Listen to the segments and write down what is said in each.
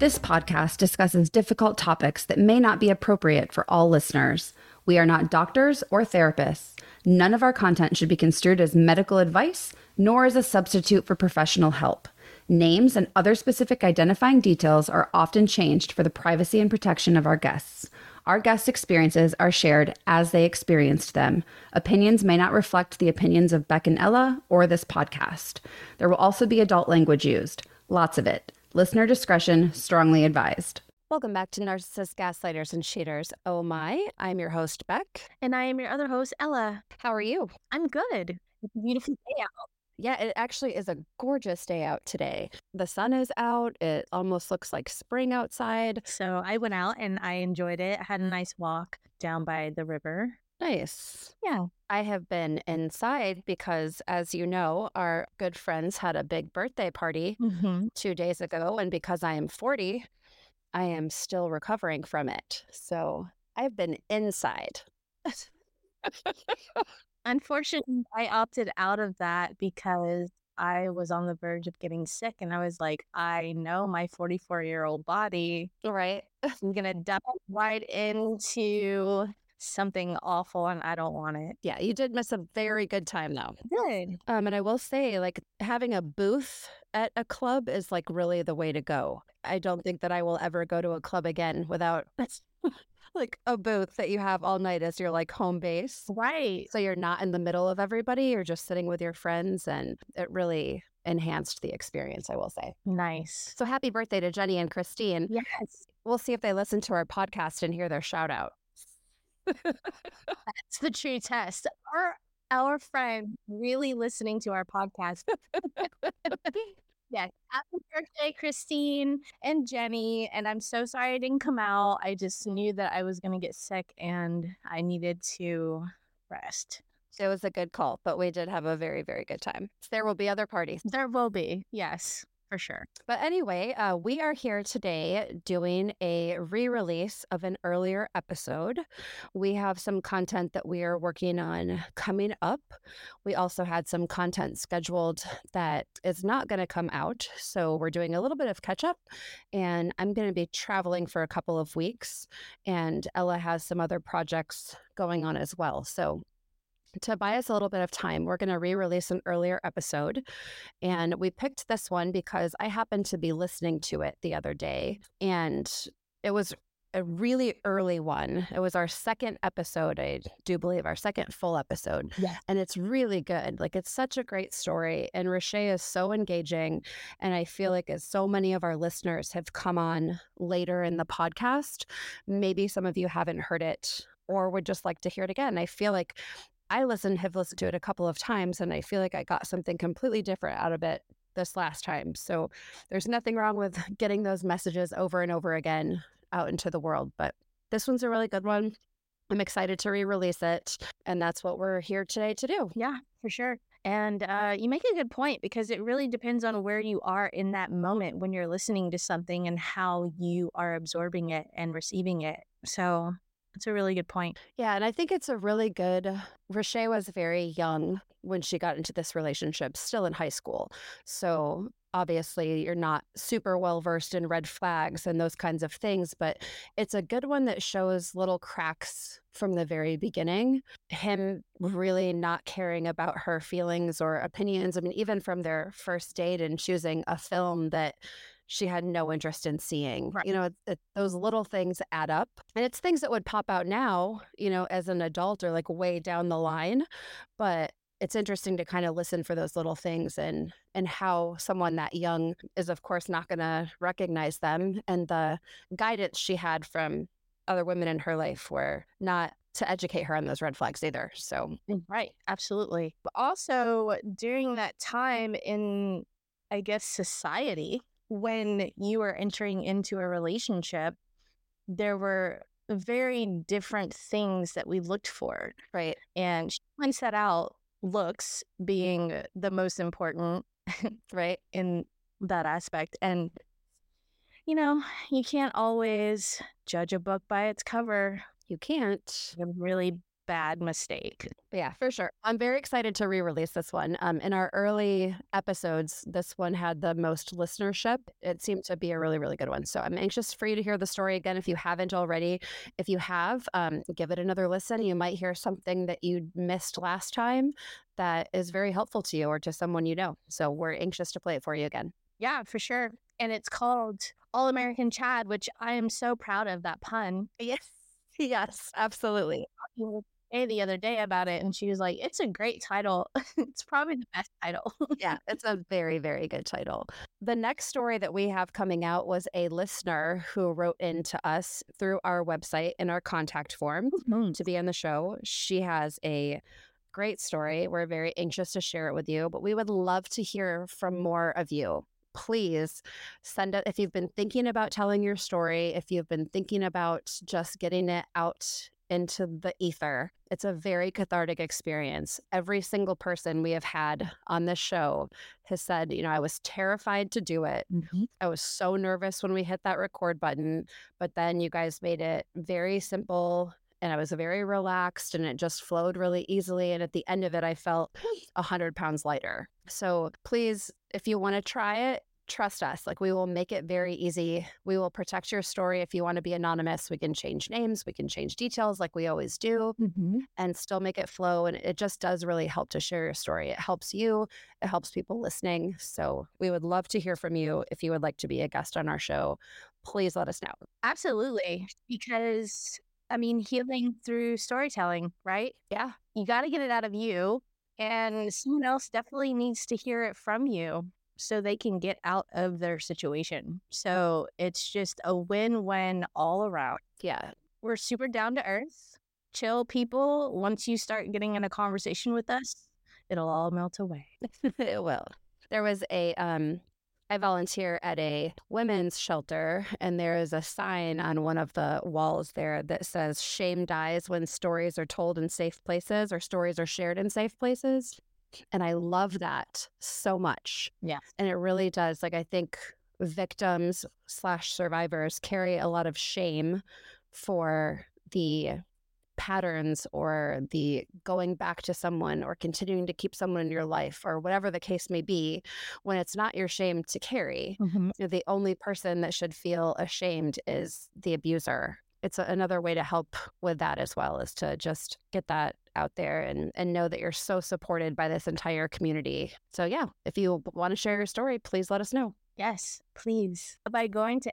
This podcast discusses difficult topics that may not be appropriate for all listeners. We are not doctors or therapists. None of our content should be construed as medical advice, nor as a substitute for professional help. Names and other specific identifying details are often changed for the privacy and protection of our guests. Our guest experiences are shared as they experienced them. Opinions may not reflect the opinions of Behk and Ella or this podcast. There will also be adult language used, lots of it. Listener discretion strongly advised. Welcome back to Narcissist Gaslighters and Cheaters. Oh my, I'm your host, Behk. And I am your other host, Ella. How are you? I'm good. It's a beautiful day out. Yeah, it actually is a gorgeous day out today. The sun is out. It almost looks like spring outside. So I went out and I enjoyed it. I had a nice walk down by the river. Nice. Yeah. I have been inside because, as you know, our good friends had a big birthday party Mm-hmm. two days ago. And because I am 40, I am still recovering from it. So I've been inside. Unfortunately, I opted out of that because I was on the verge of getting sick. And I was like, I know my 44 year old body. Right. I'm going to dive right into something awful and I don't want it. Yeah, you did miss a very good time, though. Good. Um, and I will say, like, having a booth at a club is like really the way to go. I don't think that I will ever go to a club again without like a booth that you have all night as your like home base. Right. So you're not in the middle of everybody, you're just sitting with your friends, and it really enhanced the experience, I will say. Nice. So happy birthday to Jenny and Christine. Yes. We'll see if they listen to our podcast and hear their shout out. That's the true test. Are our friend really listening to our podcast? yes. Happy birthday, Christine and Jenny. And I'm so sorry I didn't come out. I just knew that I was going to get sick and I needed to rest. So it was a good call, but we did have a very, very good time. There will be other parties. There will be. Yes, for sure. But anyway, uh, we are here today doing a re release of an earlier episode. We have some content that we are working on coming up. We also had some content scheduled that is not going to come out. So we're doing a little bit of catch up, and I'm going to be traveling for a couple of weeks. And Ella has some other projects going on as well. So to buy us a little bit of time, we're going to re release an earlier episode. And we picked this one because I happened to be listening to it the other day. And it was a really early one. It was our second episode, I do believe, our second full episode. Yeah. And it's really good. Like, it's such a great story. And Reshea is so engaging. And I feel mm. like as so many of our listeners have come on later in the podcast, maybe some of you haven't heard it or would just like to hear it again. I feel like I listened, have listened to it a couple of times, and I feel like I got something completely different out of it this last time. So there's nothing wrong with getting those messages over and over again out into the world. But this one's a really good one. I'm excited to re release it. And that's what we're here today to do. Yeah, for sure. And uh, you make a good point because it really depends on where you are in that moment when you're listening to something and how you are absorbing it and receiving it. So it's a really good point. Yeah, and I think it's a really good. Uh, Reshea was very young when she got into this relationship, still in high school. So obviously, you're not super well versed in red flags and those kinds of things, but it's a good one that shows little cracks from the very beginning. Him really not caring about her feelings or opinions. I mean, even from their first date and choosing a film that she had no interest in seeing. Right. You know, it, it, those little things add up. And it's things that would pop out now, you know, as an adult or like way down the line. But it's interesting to kind of listen for those little things and and how someone that young is of course not going to recognize them and the guidance she had from other women in her life were not to educate her on those red flags either. So, mm, Right. Absolutely. But also, during that time in, I guess, society, when you were entering into a relationship, there were very different things that we looked for. right. And she points that out looks being the most important Right. in that aspect. And, you know, you can't always judge a book by its cover. You can't. Really bad mistake. Yeah, for sure. I'm very excited to re-release this one. Um, in our early episodes, this one had the most listenership. It seemed to be a really, really good one. So I'm anxious for you to hear the story again if you haven't already. If you have, um, give it another listen. You might hear something that you missed last time that is very helpful to you or to someone you know. So we're anxious to play it for you again. Yeah, for sure. And it's called All American Chad, which I am so proud of that pun. Yes. Yes, absolutely. Hey, the other day about it, and she was like, "It's a great title. it's probably the best title." yeah, it's a very, very good title. The next story that we have coming out was a listener who wrote in to us through our website in our contact form Mm-hmm. to be on the show. She has a great story. We're very anxious to share it with you, but we would love to hear from more of you. Please send it if you've been thinking about telling your story, if you've been thinking about just getting it out into the ether. It's a very cathartic experience. Every single person we have had on this show has said, you know, I was terrified to do it. Mm-hmm. I was so nervous when we hit that record button, but then you guys made it very simple and I was very relaxed and it just flowed really easily. And at the end of it, I felt 100 pounds lighter. So please, if you want to try it, trust us. Like we will make it very easy. We will protect your story. If you want to be anonymous, we can change names, we can change details like we always do mm-hmm. and still make it flow. And it just does really help to share your story. It helps you, it helps people listening. So we would love to hear from you. If you would like to be a guest on our show, please let us know. Absolutely, because I mean, healing through storytelling, right? Yeah. You got to get it out of you, and someone else definitely needs to hear it from you so they can get out of their situation. So it's just a win win all around. Yeah. We're super down to earth, chill people. Once you start getting in a conversation with us, it'll all melt away. it will. There was a um I volunteer at a women's shelter and there is a sign on one of the walls there that says shame dies when stories are told in safe places or stories are shared in safe places. And I love that so much. Yeah. And it really does. Like I think victims slash survivors carry a lot of shame for the patterns or the going back to someone or continuing to keep someone in your life or whatever the case may be when it's not your shame to carry mm-hmm. the only person that should feel ashamed is the abuser it's a, another way to help with that as well is to just get that out there and and know that you're so supported by this entire community so yeah if you want to share your story please let us know Yes, please. By going to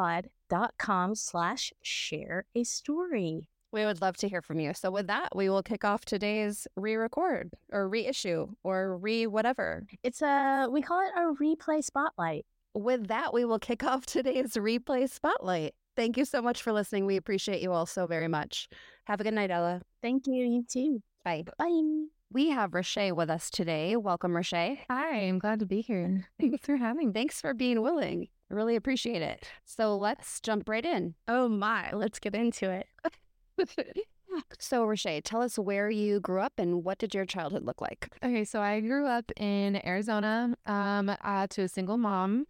ngcompod.com slash share a story. we would love to hear from you so with that we will kick off today's re-record or reissue or re whatever It's a, we call it a replay spotlight. with that, we will kick off today's replay spotlight. Thank you so much for listening. We appreciate you all so very much. Have a good night, Ella. Thank you. You too. Bye. Bye. We have Reshea with us today. Welcome, Reshea. Hi, I'm glad to be here. Thanks for having me. Thanks for being willing. I really appreciate it. So let's jump right in. Oh my, let's get into it. So, Reshea, tell us where you grew up and what did your childhood look like? Okay, so I grew up in Arizona um, uh, to a single mom,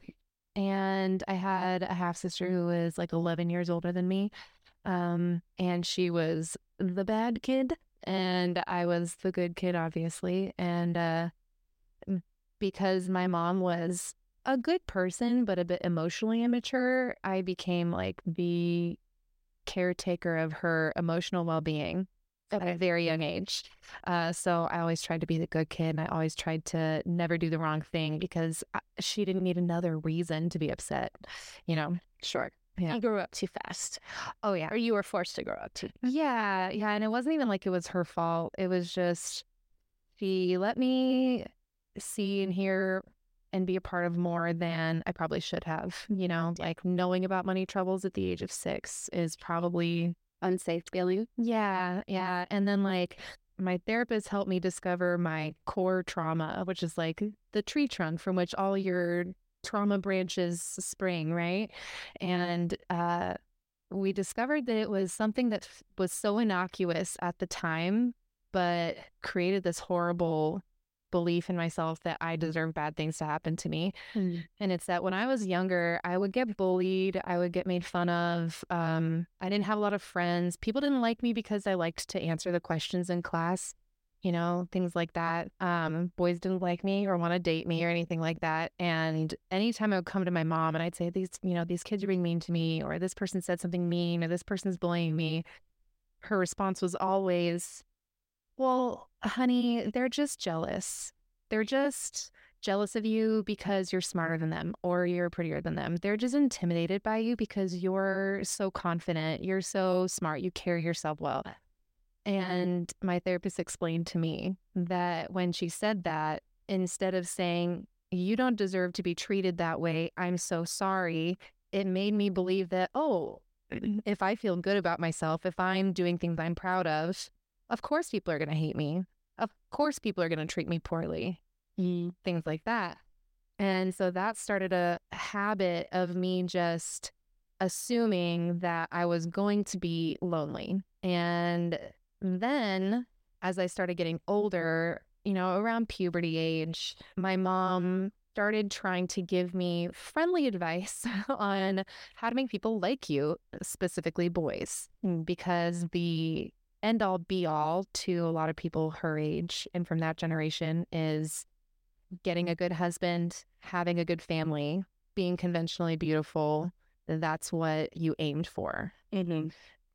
and I had a half sister who was like 11 years older than me. Um, and she was the bad kid, and I was the good kid, obviously. And uh, because my mom was a good person, but a bit emotionally immature, I became like the caretaker of her emotional well being at a very young age. Uh, so I always tried to be the good kid. And I always tried to never do the wrong thing because I, she didn't need another reason to be upset, you know? Sure. Yeah. You grew up too fast, Oh, yeah. or you were forced to grow up too. Yeah. Yeah. And it wasn't even like it was her fault. It was just she let me see and hear and be a part of more than I probably should have. You know, like knowing about money troubles at the age of six is probably Unsafe feeling. Yeah, yeah. And then like my therapist helped me discover my core trauma, which is like the tree trunk from which all your trauma branches spring, right? And uh we discovered that it was something that f- was so innocuous at the time but created this horrible belief in myself that I deserve bad things to happen to me. Mm. And it's that when I was younger, I would get bullied, I would get made fun of. Um, I didn't have a lot of friends. People didn't like me because I liked to answer the questions in class, you know, things like that. Um, boys didn't like me or want to date me or anything like that. And anytime I would come to my mom and I'd say, these, you know, these kids are being mean to me, or this person said something mean, or this person's bullying me, her response was always, well, honey, they're just jealous. They're just jealous of you because you're smarter than them or you're prettier than them. They're just intimidated by you because you're so confident, you're so smart, you carry yourself well. And my therapist explained to me that when she said that, instead of saying, You don't deserve to be treated that way, I'm so sorry, it made me believe that, oh, if I feel good about myself, if I'm doing things I'm proud of, of course people are going to hate me. Of course people are going to treat me poorly. Mm. Things like that. And so that started a habit of me just assuming that I was going to be lonely. And then as I started getting older, you know, around puberty age, my mom started trying to give me friendly advice on how to make people like you, specifically boys, mm, because the end all be all to a lot of people her age and from that generation is getting a good husband, having a good family, being conventionally beautiful. That's what you aimed for. Mm-hmm.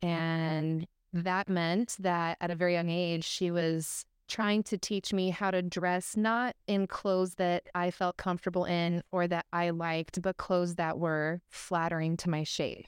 And that meant that at a very young age, she was trying to teach me how to dress, not in clothes that I felt comfortable in or that I liked, but clothes that were flattering to my shape.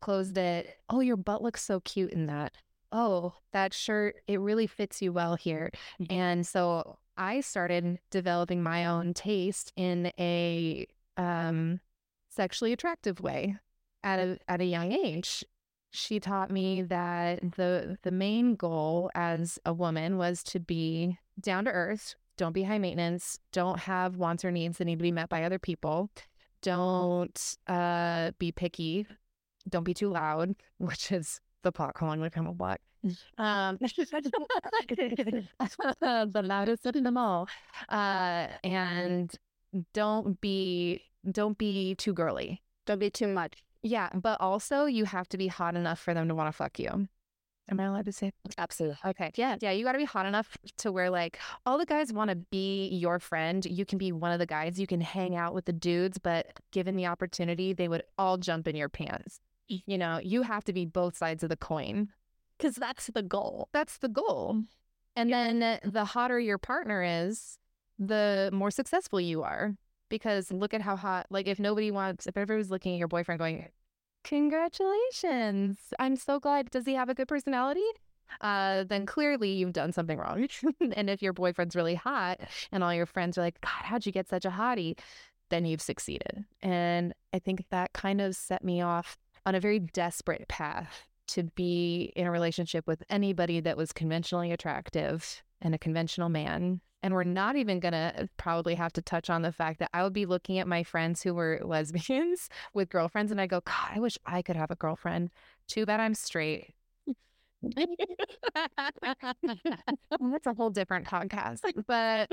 Clothes that, oh, your butt looks so cute in that. Oh, that shirt, it really fits you well here. Mm-hmm. And so I started developing my own taste in a um, sexually attractive way at a at a young age she taught me that the the main goal as a woman was to be down to earth, don't be high maintenance, don't have wants or needs that need to be met by other people, don't uh, be picky, don't be too loud, which is the pot calling like I'm a. Um, the loudest in them all, uh, and don't be don't be too girly. Don't be too much. Yeah, but also you have to be hot enough for them to want to fuck you. Am I allowed to say? Absolutely. Okay. Yeah. Yeah. You got to be hot enough to where, like, all the guys want to be your friend. You can be one of the guys. You can hang out with the dudes, but given the opportunity, they would all jump in your pants. You know, you have to be both sides of the coin. Because that's the goal. That's the goal. And yeah. then the hotter your partner is, the more successful you are because look at how hot like if nobody wants if everyone's looking at your boyfriend going congratulations i'm so glad does he have a good personality? Uh, then clearly you've done something wrong. And if your boyfriend's really hot and all your friends are like god how'd you get such a hottie? then you've succeeded. And i think that kind of set me off on a very desperate path to be in a relationship with anybody that was conventionally attractive and a conventional man and we're not even going to probably have to touch on the fact that I would be looking at my friends who were lesbians with girlfriends and I go, God, I wish I could have a girlfriend. Too bad I'm straight. That's a whole different podcast. But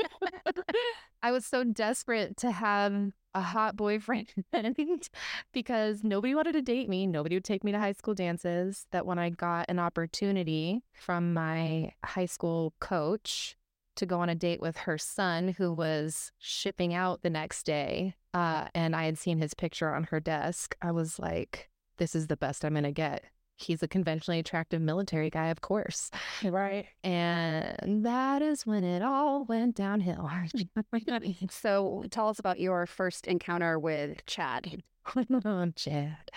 I was so desperate to have a hot boyfriend because nobody wanted to date me. Nobody would take me to high school dances. That when I got an opportunity from my high school coach to go on a date with her son who was shipping out the next day. Uh, and I had seen his picture on her desk. I was like, this is the best I'm going to get. He's a conventionally attractive military guy, of course. Right. And that is when it all went downhill. so tell us about your first encounter with Chad. oh, Chad.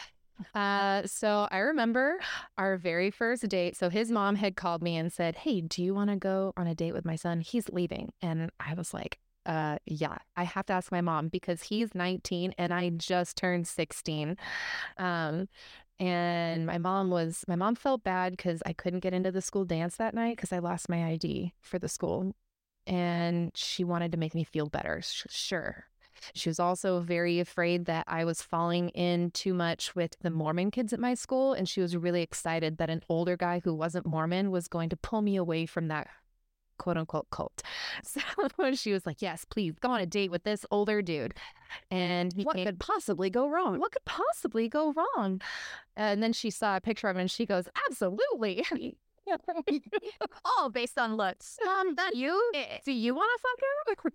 Uh, so I remember our very first date. So his mom had called me and said, Hey, do you want to go on a date with my son? He's leaving. And I was like, uh, yeah, I have to ask my mom because he's 19 and I just turned 16. Um, and my mom was, my mom felt bad because I couldn't get into the school dance that night because I lost my ID for the school. And she wanted to make me feel better. Sure. She was also very afraid that I was falling in too much with the Mormon kids at my school. And she was really excited that an older guy who wasn't Mormon was going to pull me away from that quote unquote cult. So she was like, Yes, please go on a date with this older dude. And what could possibly go wrong? what could possibly go wrong? And then she saw a picture of him and she goes, Absolutely. All based on looks. Um, that you do you want to fuck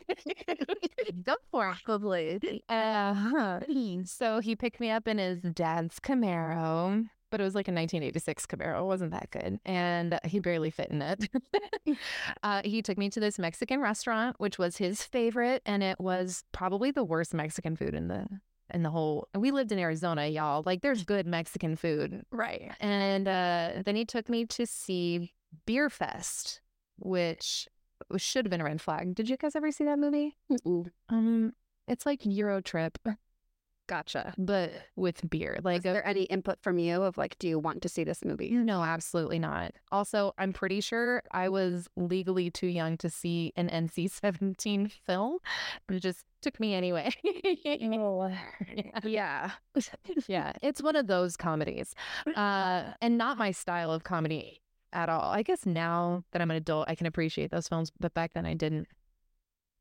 her? Go for. Probably. Uh-huh. So he picked me up in his dad's Camaro, but it was like a 1986 Camaro. It wasn't that good. And he barely fit in it. uh, he took me to this Mexican restaurant, which was his favorite. And it was probably the worst Mexican food in the in the whole we lived in Arizona, y'all. Like there's good Mexican food. Right. And uh, then he took me to see Beerfest, which should have been a red flag. Did you guys ever see that movie? Mm-mm. Um, it's like EuroTrip, Gotcha. but with beer. Like, is there any input from you of like, do you want to see this movie? no, absolutely not. Also, I'm pretty sure I was legally too young to see an NC-17 film, but it just took me anyway. Yeah. yeah, it's one of those comedies, uh, and not my style of comedy at all. I guess now that I'm an adult, I can appreciate those films, but back then I didn't.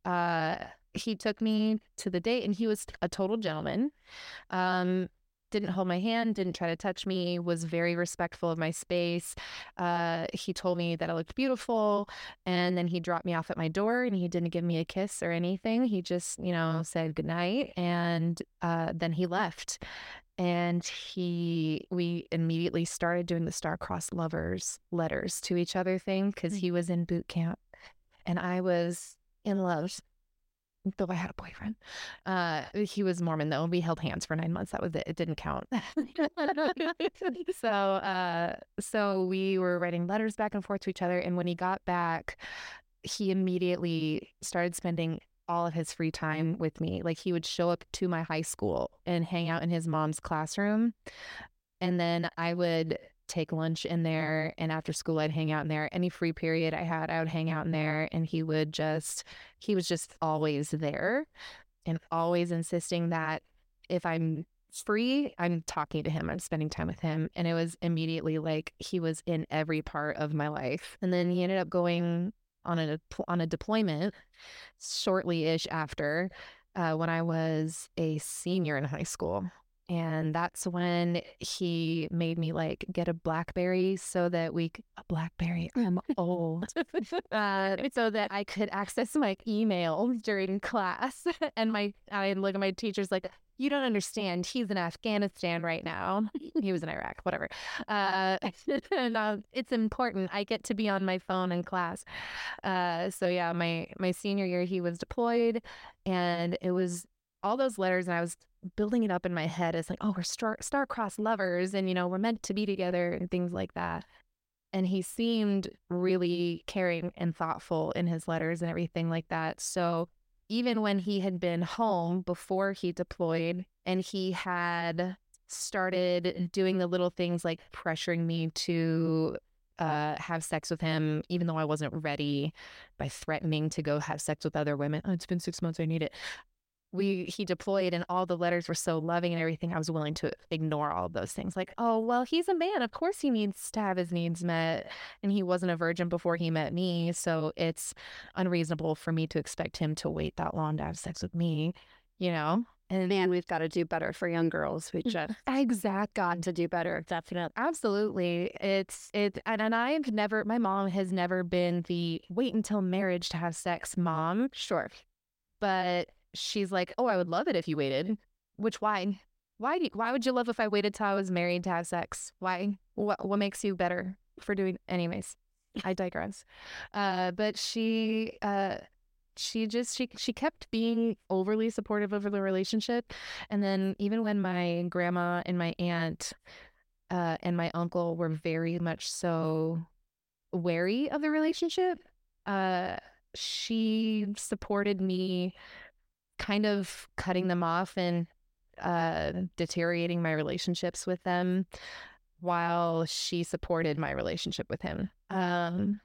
Uh, he took me to the date, and he was a total gentleman. Um, didn't hold my hand, didn't try to touch me, was very respectful of my space. Uh, he told me that I looked beautiful, and then he dropped me off at my door, and he didn't give me a kiss or anything. He just, you know, said goodnight, and uh, then he left. And he, we immediately started doing the star-crossed lovers letters to each other thing because he was in boot camp, and I was in love though I had a boyfriend. Uh, he was Mormon though. We held hands for nine months. That was it. It didn't count. so, uh, so we were writing letters back and forth to each other. And when he got back, he immediately started spending all of his free time with me. Like he would show up to my high school and hang out in his mom's classroom. And then I would take lunch in there. And after school, I'd hang out in there. Any free period I had, I would hang out in there. And he would just, he was just always there and always insisting that if I'm free, I'm talking to him, I'm spending time with him. And it was immediately like he was in every part of my life. And then he ended up going on a on a deployment shortly ish after uh, when I was a senior in high school. And that's when he made me like get a Blackberry so that we a Blackberry. I'm old. uh, so that I could access my email during class. And my I look at my teachers like, you don't understand. He's in Afghanistan right now. he was in Iraq, whatever. Uh, and uh, it's important. I get to be on my phone in class. Uh, so yeah, my my senior year, he was deployed, and it was all those letters, and I was building it up in my head as like, oh, we're star star-crossed lovers, and you know, we're meant to be together, and things like that. And he seemed really caring and thoughtful in his letters and everything like that. So even when he had been home before he deployed and he had started doing the little things like pressuring me to uh, have sex with him, even though I wasn't ready, by threatening to go have sex with other women. Oh, it's been six months. I need it. We he deployed, and all the letters were so loving and everything. I was willing to ignore all of those things. Like, oh well, he's a man. Of course, he needs to have his needs met, and he wasn't a virgin before he met me. So it's unreasonable for me to expect him to wait that long to have sex with me. You know, And man, we've got to do better for young girls. We mm, just exact got to do better. Definitely. Absolutely. It's it and, and I've never my mom has never been the wait until marriage to have sex mom, Sure. but she's like, "Oh, I would love it if you waited." Which why? Why do you, why would you love if I waited till I was married to have sex? Why? What what makes you better for doing anyways? I digress. Uh but she uh she just she she kept being overly supportive of the relationship and then even when my grandma and my aunt uh, and my uncle were very much so wary of the relationship. Uh, she supported me kind of cutting them off and uh, deteriorating my relationships with them while she supported my relationship with him. Um,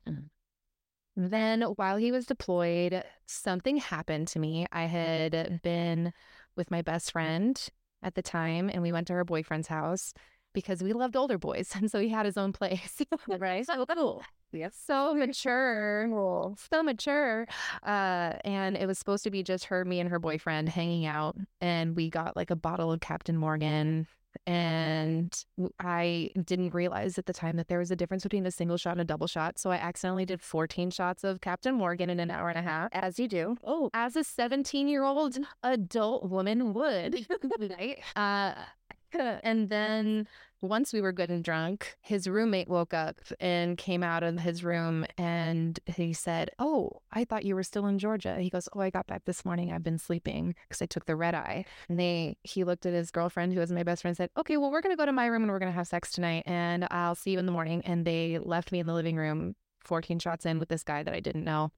then, while he was deployed, something happened to me. I had been with my best friend at the time, and we went to her boyfriend's house. Because we loved older boys. And so he had his own place. right. So cool. Yes. So mature. Cool. So mature. Uh, and it was supposed to be just her, me, and her boyfriend hanging out. And we got like a bottle of Captain Morgan. And I didn't realize at the time that there was a difference between a single shot and a double shot. So I accidentally did 14 shots of Captain Morgan in an hour and a half. As you do. Oh, as a 17 year old adult woman would. right. Uh, and then once we were good and drunk, his roommate woke up and came out of his room and he said, Oh, I thought you were still in Georgia. He goes, Oh, I got back this morning. I've been sleeping because I took the red eye. And they, he looked at his girlfriend, who was my best friend, and said, Okay, well, we're going to go to my room and we're going to have sex tonight and I'll see you in the morning. And they left me in the living room, 14 shots in with this guy that I didn't know.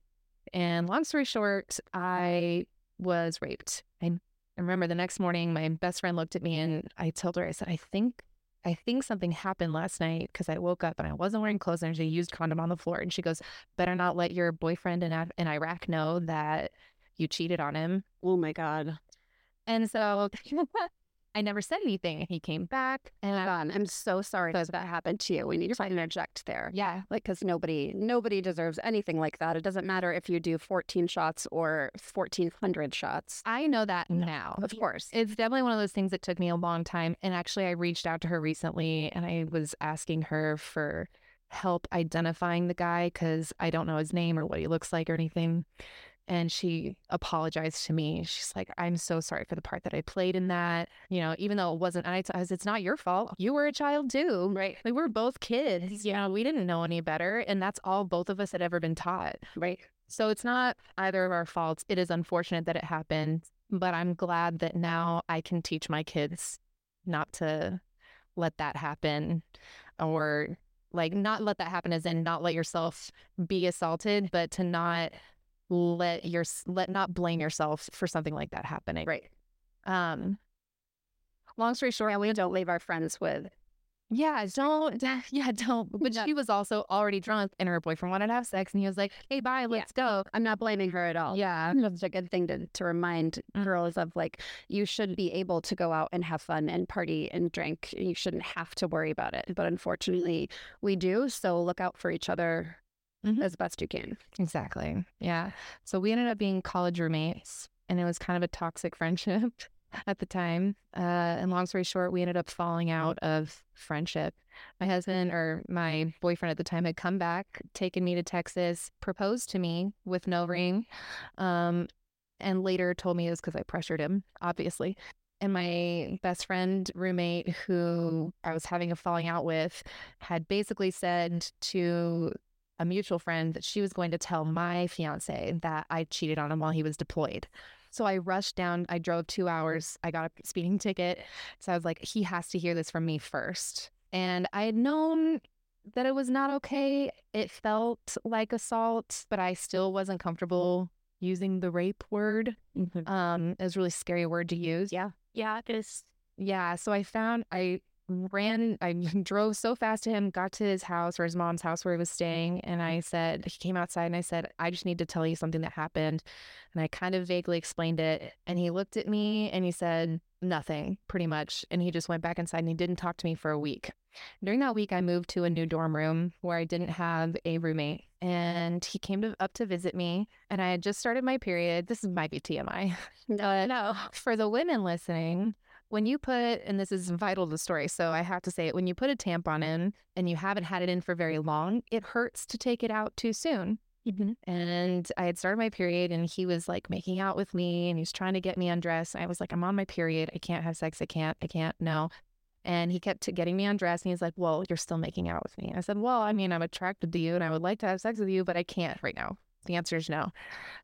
And long story short, I was raped. I I remember the next morning, my best friend looked at me and I told her, I said, I think, I think something happened last night because I woke up and I wasn't wearing clothes and there's a used condom on the floor. And she goes, better not let your boyfriend in, in Iraq know that you cheated on him. Oh my God. And so I never said anything. He came back and I, God, I'm so sorry that that happened to you. We need to interject there. yeah, Like, because nobody, nobody deserves anything like that. It doesn't matter if you do 14 shots or 1,400 shots. I know that now. Of course. It's definitely one of those things that took me a long time. And actually, I reached out to her recently and I was asking her for help identifying the guy because I don't know his name or what he looks like or anything. And she apologized to me. She's like, I'm so sorry for the part that I played in that. You know, even though it wasn't, and I I was, it's not your fault. You were a child too. Right. Like, we were both kids. You know, we didn't know any better. And that's all both of us had ever been taught. Right. So it's not either of our faults. It is unfortunate that it happened, but I'm glad that now I can teach my kids not to let that happen or like not let that happen as in not let yourself be assaulted, but to not let your let not blame yourself for something like that happening. Right. Um long story short, Yeah, we don't leave our friends with. yeah, don't yeah, don't. But Yeah. she was also already drunk and her boyfriend wanted to have sex and he was like, Hey, bye, let's go. I'm not blaming her at all. Yeah. It's a good thing to, to remind Mm. girls of like, you should be able to go out and have fun and party and drink. You shouldn't have to worry about it. But unfortunately, we do. So look out for each other Mhm. as best you can. Exactly. Yeah. So we ended up being college roommates, and it was kind of a toxic friendship at the time. Uh, and long story short, we ended up falling out of friendship. My husband or my boyfriend at the time had come back, taken me to Texas, proposed to me with no ring, um, and later told me it was because I pressured him, obviously. And my best friend, roommate, who I was having a falling out with, had basically said to a mutual friend that she was going to tell my fiance that I cheated on him while he was deployed. So I rushed down. I drove two hours. I got a speeding ticket. So I was like, he has to hear this from me first. And I had known that it was not okay. It felt like assault, but I still wasn't comfortable using the rape word. Um, it was a really scary word to use. Yeah. Yeah, it is. Yeah. So I found I ran I drove so fast to him, got to his house or his mom's house where he was mm-hmm. staying, and I said he came outside and I said, I just need to tell you something that happened. And I kind of vaguely explained it. And he looked at me and he said, Nothing, pretty much. And he just went back inside and he didn't talk to me for a week. During that week, I moved to a new dorm room where I didn't have a roommate. And he came to, up to visit me, and I had just started my period. This might be TMI. No, no. For the women listening, when you put, and this is vital to the story, so I have to say it, when you put a tampon in and you haven't had it in for very long, it hurts to take it out too soon. Mm-hmm. And I had started my period, and he was like making out with me, and he was trying to get me undressed. I was like, I'm on my period. I can't have sex. I can't. I can't. No. And he kept getting me undressed, and he's like, Well, you're still making out with me. I said, Well, I mean, I'm attracted to you, and I would like to have sex with you, but I can't right now. The answer is no.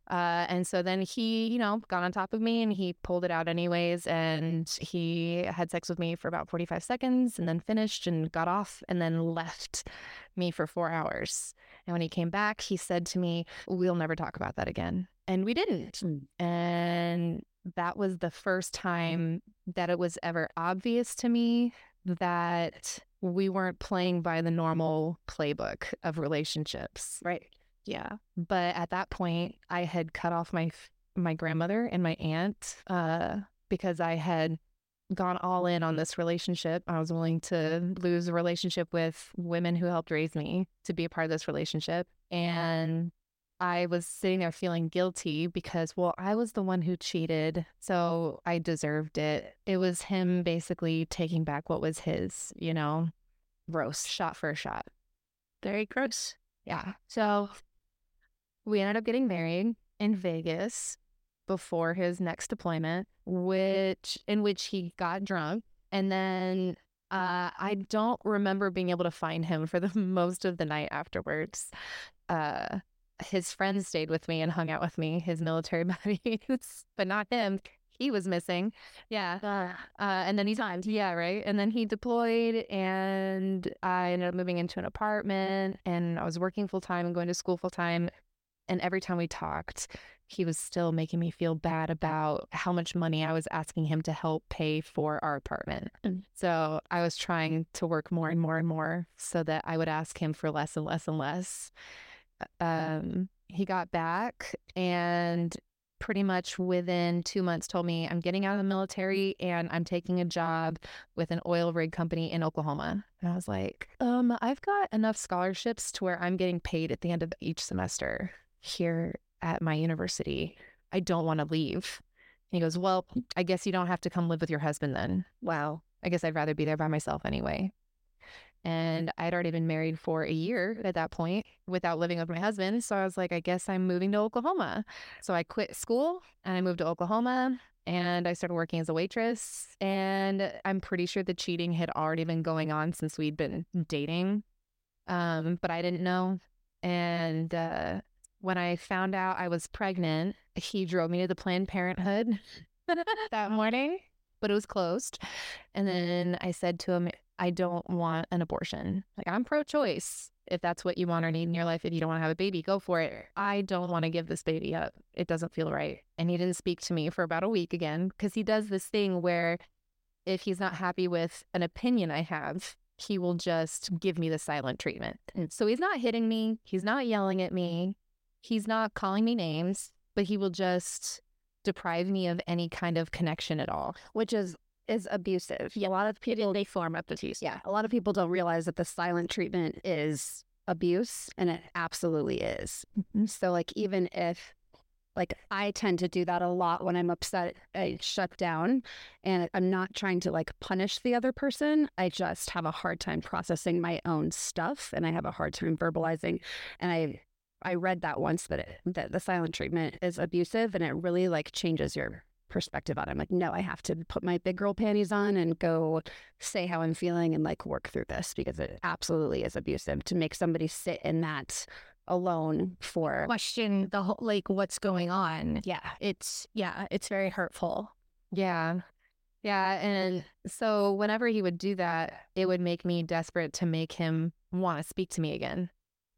Uh, and so then he, you know, got on top of me and he pulled it out anyways. And he had sex with me for about 45 seconds and then finished and got off and then left me for four hours. And when he came back, he said to me, We'll never talk about that again. And we didn't. Hmm. And that was the first mm. time that it was ever obvious to me that we weren't playing by the mm. normal playbook of relationships. right. Yeah. But at that point, I had cut off my my grandmother and my aunt uh, because I had gone all in on this relationship. I was willing to lose a relationship with women who helped raise me to be a part of this relationship. And I was sitting there feeling guilty because, well, I was the one who cheated. So I deserved it. It was him basically taking back what was his, you know, Gross. shot for a shot. Very gross. Yeah. So we ended up getting married in Vegas before his next deployment, which in which he got drunk. And then uh, I don't remember being able to find him for the most of the night afterwards. Uh, his friends stayed with me and hung out with me, his military buddies, but not him. He was missing. Yeah. Uh, and then he timed. Yeah, right. And then he deployed, and I ended up moving into an apartment, and I was working full time and going to school full time. And every time we talked, he was still making me feel bad about how much money I was asking him to help pay for our apartment. Mm. So I was trying to work more and more and more so that I would ask him for less and less and less. Um, he got back and pretty much within two months told me I'm getting out of the military and I'm taking a job with an oil rig company in Oklahoma. And I was like, um, I've got enough scholarships to where I'm getting paid at the end of each semester here at my university. I don't want to leave. And he goes, Well, I guess you don't have to come live with your husband then. Wow. I guess I'd rather be there by myself anyway. And I'd already been married for a year at that point without living with my husband. So I was like, I guess I'm moving to Oklahoma. So I quit school and I moved to Oklahoma and I started working as a waitress. And I'm pretty sure the cheating had already been going on since we'd been dating. Um, but I didn't know. And uh, when I found out I was pregnant, he drove me to the Planned Parenthood that oh. morning, but it was closed. And mm. then I said to him, I don't want an abortion. Like, I'm pro choice. If that's what you want or need in your mm. life, if you don't want to have a baby, go for it. I don't want to give this baby up. It doesn't feel right. And he didn't speak to me for about a week again because he does this thing where if he's not happy with an opinion I have, he will just give me the silent treatment. And so he's not hitting me, he's not yelling at me, he's not calling me names, but he will just deprive me of any kind of connection at all. Which is is abusive. yeah, a lot of people they form up abuse. Yeah. A lot of people don't realize that the silent treatment is abuse and it absolutely is. Mm-hmm. So like even if like I tend to do that a lot when I'm upset, I shut down and I'm not trying to like punish the other person. I just have a hard time processing my own stuff and I have a hard time verbalizing and I I read that once that it, that the silent treatment is abusive and it really like changes your perspective on it. I'm like, no, I have to put my big girl panties on and go say how I'm feeling and like work through this because it absolutely is abusive to make somebody sit in that alone for Question the whole like what's going on. yeah. It's yeah, it's very hurtful. Yeah. Yeah. And so whenever he would do that, it would make me desperate to make him want to speak to me again,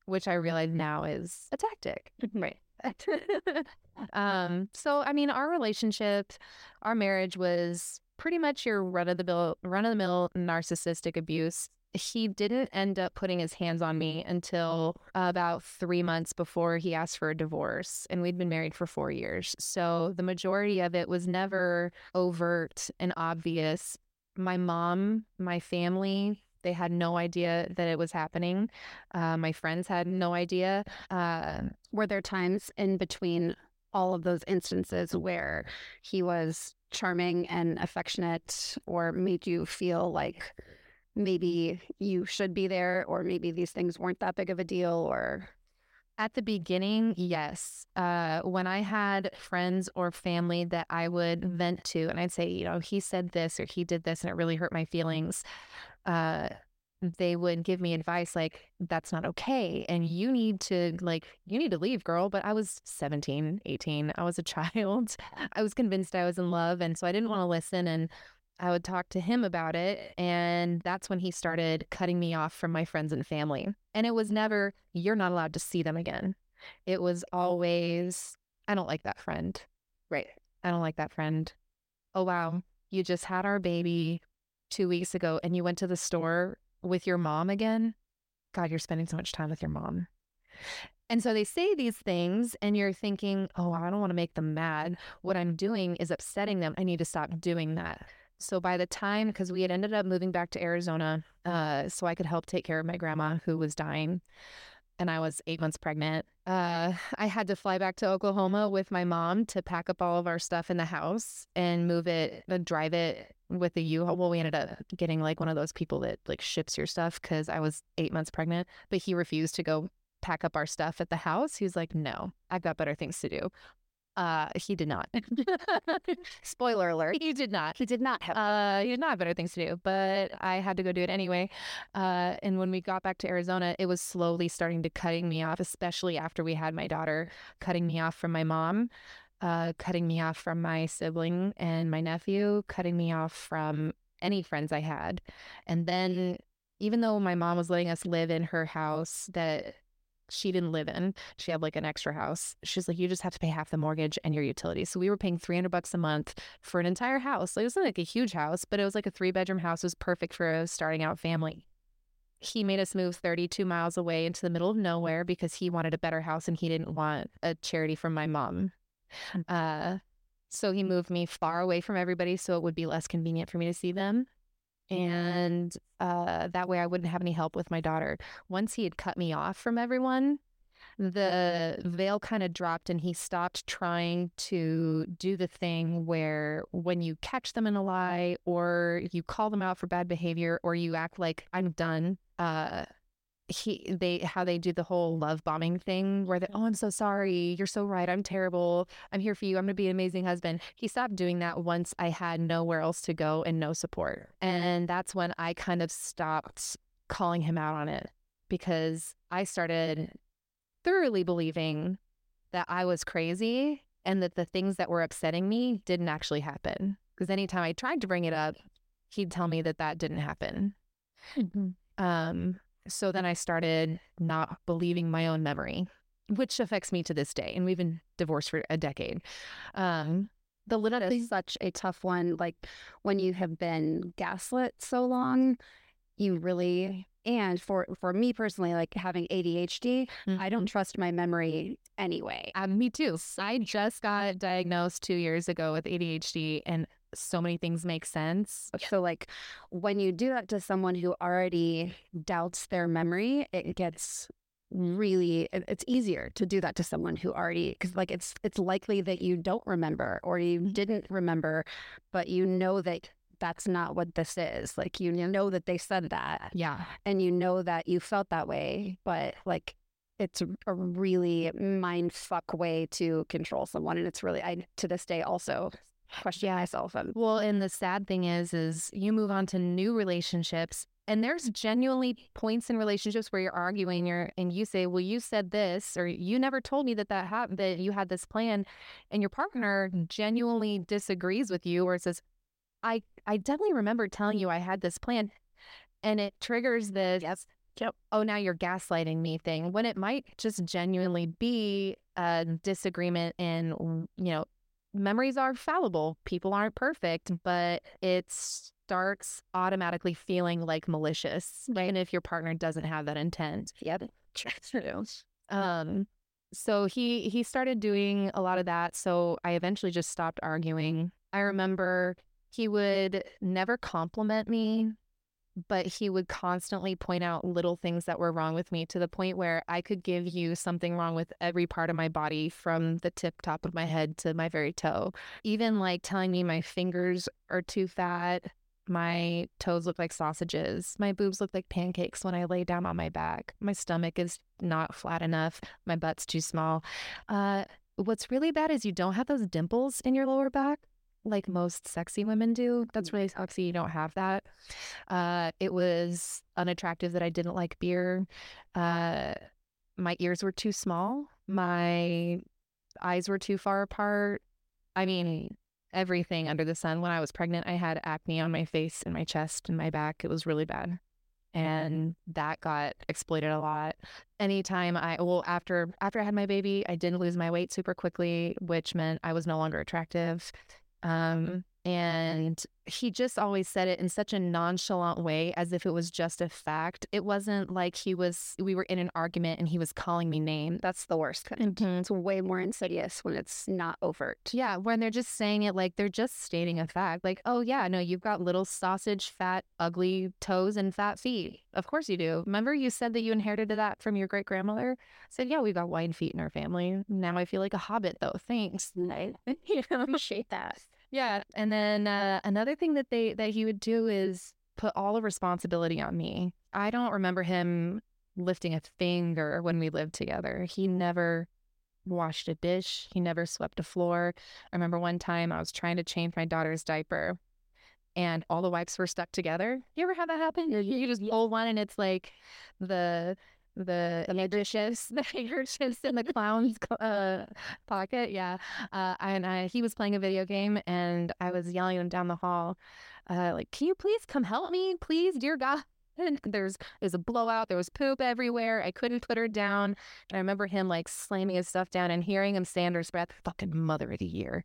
which I realize now is a tactic. Right. um, so I mean, our relationship, our marriage was pretty much your run of the mill, run of the mill narcissistic abuse. He didn't end up putting his hands on me until about three months before he asked for a divorce, and we'd been married for four years. So the majority of it was never overt and obvious. My mom, my family, they had no idea that it was happening. Uh, my friends had no idea. Uh, Were there times in between all of those instances where he was charming and affectionate or made you feel like maybe you should be there or maybe these things weren't that big of a deal or At the beginning, yes. Uh, when I had friends or family that I would vent to, and I'd say, you know, he said this or he did this, and it really hurt my feelings, uh, they would give me advice like, that's not okay. And you need to, like, you need to leave, girl. But I was 17, 18. I was a child. I was convinced I was in love. And so I didn't want to listen. And I would talk to him about it. And that's when he started cutting me off from my friends and family. And it was never, you're not allowed to see them again. It was always, I don't like that friend. right I don't like that friend. Oh, wow. You just had our baby two weeks ago and you went to the store with your mom again. God, you're spending so much time with your mom. And so they say these things, and you're thinking, oh, I don't want to make them mad. What I'm doing is upsetting them. I need to stop doing that. So by the time, because we had ended up moving back to Arizona, uh, so I could help take care of my grandma who was dying, and I was eight months pregnant. Uh, I had to fly back to Oklahoma with my mom to pack up all of our stuff in the house and move it, and drive it with the U-Haul. Well, we ended up getting like one of those people that like ships your stuff because I was eight months pregnant, but he refused to go pack up our stuff at the house. He was like, "No, I've got better things to do." Uh, he did not. Spoiler alert. he did not. He did not have. Uh, he did not have better things to do, but I had to go do it anyway. Uh, and when we got back to Arizona, it was slowly starting to cutting me off, especially after we had my daughter, cutting me off from my mom, uh, cutting me off from my sibling and my nephew, cutting me off from any friends I had. And then, even though my mom was letting us live in her house that she didn't live in. She had like an extra house. She's like, you just have to pay half the mortgage and your utilities. So we were paying 300 bucks a month for an entire house. Like, it wasn't like a huge house, but it was like a three bedroom house. It was perfect for a starting out family. He made us move 32 miles away into the middle of nowhere because he wanted a better house and he didn't want a charity from my mom. Uh, so he moved me far away from everybody so it would be less convenient for me to see them and uh, that way I wouldn't have any help with my daughter. Once he had cut me off from everyone, the veil kind of dropped and he stopped trying to do the thing where when you catch them in a lie or you call them out for bad behavior or you act like I'm done, uh, he they how they do the whole love bombing thing where they oh i'm so sorry. You're so right. I'm terrible. I'm here for you. I'm gonna be an amazing husband. He stopped doing that once i had nowhere else to go and no support. And that's when i kind of stopped calling him out on it because i started thoroughly believing that i was crazy and that the things that were upsetting me didn't actually happen. Because anytime i tried to bring it up he'd tell me that that didn't happen. Mm-hmm. um so then I started not believing my own memory, which affects me to this day. And we've been divorced for a decade. Um, the little is such a tough one. Like when you have been gaslit so long, you really and for for me personally, like having ADHD, Mm-hmm. I don't trust my memory anyway. um, me too. I just got diagnosed two years ago with ADHD, and so many things make sense. So like when you do that to someone who already doubts their memory, it gets really it's easier to do that to someone who already because like it's it's likely that you don't remember or you mm-hmm. didn't remember but you know that that's not what this is like you know that they said that Yeah. and you know that you felt that way but like it's a- a really mind fuck way to control someone and it's really i to this day also question myself and Well, and the sad thing is, is you move on to new relationships, and there's genuinely points in relationships where you're arguing, you're, and you say, "Well, you said this," or "You never told me that that happened, that you had this plan," and your partner genuinely disagrees with you, or says, "I, I definitely remember telling you I had this plan," and it triggers this. Yes. Yep. Oh, now you're gaslighting me thing when it might just genuinely be a disagreement in, you know, memories are fallible. People aren't perfect, but it starts automatically feeling like malicious, right? And if your partner doesn't have that intent. yep true Um so he he started doing a lot of that, so I eventually just stopped arguing. I remember he would never compliment me, but he would constantly point out little things that were wrong with me to the point where I could give you something wrong with every part of my body from the tip top of my head to my very toe. Even like telling me my fingers are too fat, my toes look like sausages, my boobs look like pancakes when I lay down on my back, my stomach is not flat enough, my butt's too small. Uh, what's really bad is you don't have those dimples in your lower back like most sexy women do. That's really sexy. You don't have that. Uh, it was unattractive that I didn't like beer. Uh, my ears were too small. My eyes were too far apart. I mean, everything under the sun. When I was pregnant, I had acne on my face and my chest and my back. It was really bad. And that got exploited a lot. Anytime I well after after I had my baby, I didn't lose my weight super quickly, which meant I was no longer attractive. Um, And he just always said it in such a nonchalant way as if it was just a fact. It wasn't like he was, we were in an argument and he was calling me name. That's the worst kind. It's way more insidious when it's not overt. Yeah, when they're just saying it like they're just stating a fact. Like, oh, yeah, no, you've got little sausage, fat, ugly toes and fat feet. Of course you do. Remember you said that you inherited that from your great grandmother? Said, yeah, we've got wide feet in our family. Now I feel like a hobbit, though. Thanks. I appreciate that. Yeah, and then uh, another thing that they that he would do is put all the responsibility on me. I don't remember him lifting a finger when we lived together. He never washed a dish. He never swept a floor. I remember one time I was trying to change my daughter's diaper and all the wipes were stuck together. You ever have that happen? You just pull one and it's like the the the handkerchiefs, the handkerchiefs in the clown's uh, pocket. Yeah. Uh, and I, he was playing a video game and I was yelling him down the hall, uh, like, can you please come help me? Please, dear God. And there's there's a blowout. There was poop everywhere. I couldn't put her down. And I remember him like slamming his stuff down and hearing him say under his breath, "Fucking mother of the year."